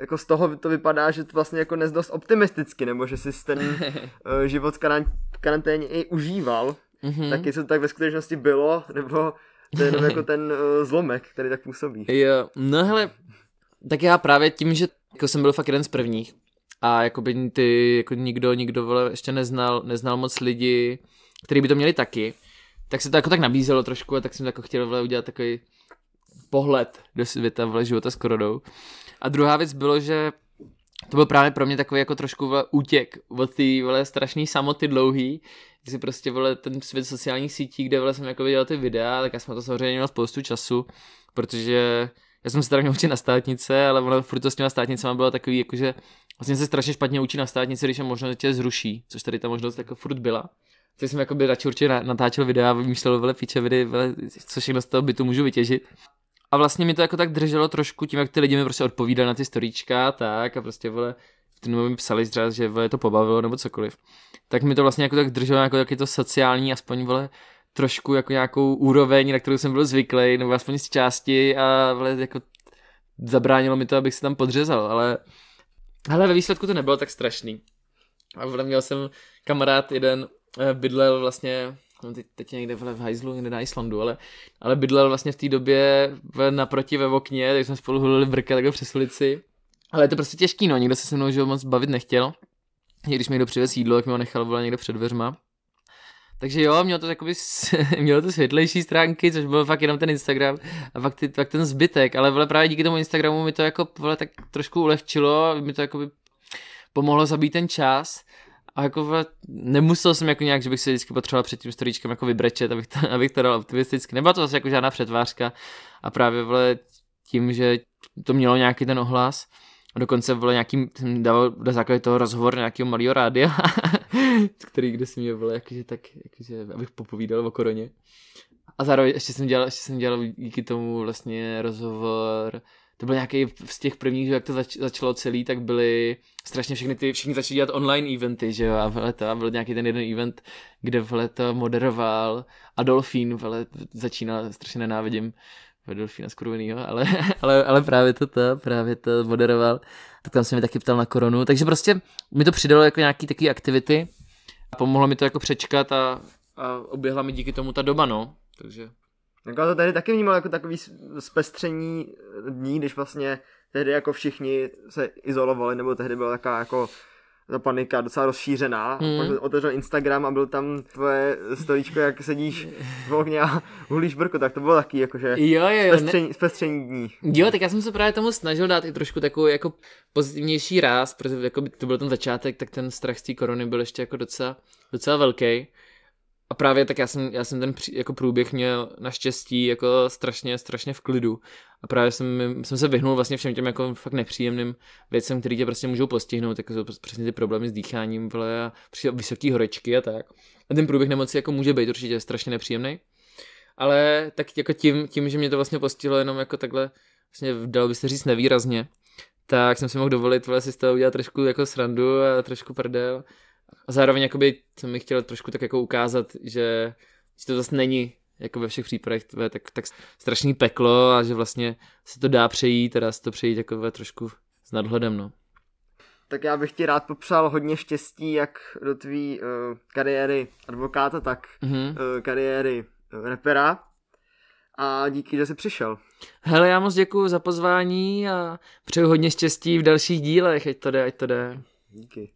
Speaker 2: jako z toho to vypadá, že to vlastně jako nezdost optimisticky, nebo že jsi ten uh, život v karanténě i užíval. Mm-hmm. Tak jestli to tak ve skutečnosti bylo, nebo to je jenom jako ten uh, zlomek, který tak působí.
Speaker 3: Jo, no hele, tak já právě tím, že jako jsem byl fakt jeden z prvních a jako by ty, jako nikdo, nikdo vole, ještě neznal, neznal moc lidi, kteří by to měli taky, tak se to jako tak nabízelo trošku a tak jsem jako chtěl vole, udělat takový pohled do světa vole, života s korodou. A druhá věc bylo, že to byl právě pro mě takový jako trošku útěk od té vole strašný samoty dlouhý, kdy si prostě vole ten svět sociálních sítí, kde vole jsem jako viděl ty videa, tak já jsem to samozřejmě měl spoustu času, protože já jsem se teda měl na státnice, ale ono furt to s těma státnicama bylo takový, jakože vlastně se strašně špatně učí na státnici, když je možnost tě zruší, což tady ta možnost jako furt byla. Tak jsem jako by radši určitě natáčel videa vymýšlel vele pičeviny, vele, co všechno z toho bytu můžu vytěžit. A vlastně mi to jako tak drželo trošku tím, jak ty lidi mi prostě odpovídali na ty storíčka, tak a prostě vole, v ten mi psali třeba, že vole, to pobavilo nebo cokoliv. Tak mi to vlastně jako tak drželo jako taky to sociální, aspoň vole, trošku jako nějakou úroveň, na kterou jsem byl zvyklý, nebo aspoň z části a vole, jako zabránilo mi to, abych se tam podřezal, ale ale ve výsledku to nebylo tak strašný. A vole, měl jsem kamarád jeden, eh, bydlel vlastně no teď, teď někde v hajzlu, někde na Islandu, ale, ale bydlel vlastně v té době v, naproti ve okně, tak jsme spolu hulili brka takhle přes ulici. Ale je to prostě těžký, no, nikdo se se mnou že moc bavit nechtěl. Když mi někdo přivez jídlo, tak mi ho nechal volat někde před dveřma. Takže jo, mělo to takový, mělo to světlejší stránky, což byl fakt jenom ten Instagram a fakt, ty, fakt ten zbytek, ale vole, právě díky tomu Instagramu mi to jako vole, tak trošku ulehčilo, mi to jako by pomohlo zabít ten čas a jako nemusel jsem jako nějak, že bych se vždycky potřeboval před tím storíčkem jako vybrečet, abych to, abych to dal optimisticky. Nebyla to zase jako žádná přetvářka a právě vole tím, že to mělo nějaký ten ohlas, a dokonce vole nějaký, jsem dal na základě toho rozhovor nějakého malého rádia, který kde si mě vole, jakože tak, jakože, abych popovídal o koroně. A zároveň ještě jsem dělal, ještě jsem dělal díky tomu vlastně rozhovor to byl nějaký z těch prvních, jak to zač- začalo celý, tak byly strašně všechny ty, všichni začali dělat online eventy, že jo, a vele to, a byl nějaký ten jeden event, kde vele to moderoval Adolfín, vele začínal, strašně nenávidím Adolfína Skurvenýho, ale, ale, ale právě to, to, právě to moderoval, tak tam se mi taky ptal na koronu, takže prostě mi to přidalo jako nějaký taky aktivity, a pomohlo mi to jako přečkat a, a oběhla mi díky tomu ta doba, no, takže
Speaker 2: jako to tehdy taky vnímal jako takový zpestření dní, když vlastně tehdy jako všichni se izolovali, nebo tehdy byla taková jako ta panika docela rozšířená. Hmm. Pak otevřel Instagram a byl tam tvoje storíčko, jak sedíš v ohně a hulíš brko, tak to bylo taky jakože
Speaker 3: jo, jo, jo,
Speaker 2: zpestření, ne... zpestření dní.
Speaker 3: Jo, tak já jsem se právě tomu snažil dát i trošku takový jako pozitivnější ráz, protože jako to byl ten začátek, tak ten strach z té korony byl ještě jako docela, docela velký. A právě tak já jsem, já jsem ten při, jako průběh měl naštěstí jako strašně, strašně v klidu. A právě jsem, jsem se vyhnul vlastně všem těm jako fakt nepříjemným věcem, které tě prostě můžou postihnout, jako jsou přesně ty problémy s dýcháním, vle, a vysoké horečky a tak. A ten průběh nemoci jako může být určitě strašně nepříjemný. Ale tak jako tím, tím, že mě to vlastně postihlo jenom jako takhle, vlastně dalo by se říct nevýrazně, tak jsem si mohl dovolit vlastně z toho udělat trošku jako srandu a trošku prdel a zároveň jakoby jsem mi chtěl trošku tak jako ukázat, že, že to zase není jako ve všech případech tvé, tak, tak strašný peklo a že vlastně se to dá přejít a dá se to přejít jako ve trošku s nadhledem, no.
Speaker 2: Tak já bych ti rád popřál hodně štěstí, jak do tvý uh, kariéry advokáta, tak mm-hmm. uh, kariéry uh, repera. A díky, že jsi přišel.
Speaker 3: Hele, já moc děkuji za pozvání a přeju hodně štěstí v dalších dílech, ať to jde, ať to jde.
Speaker 2: Díky.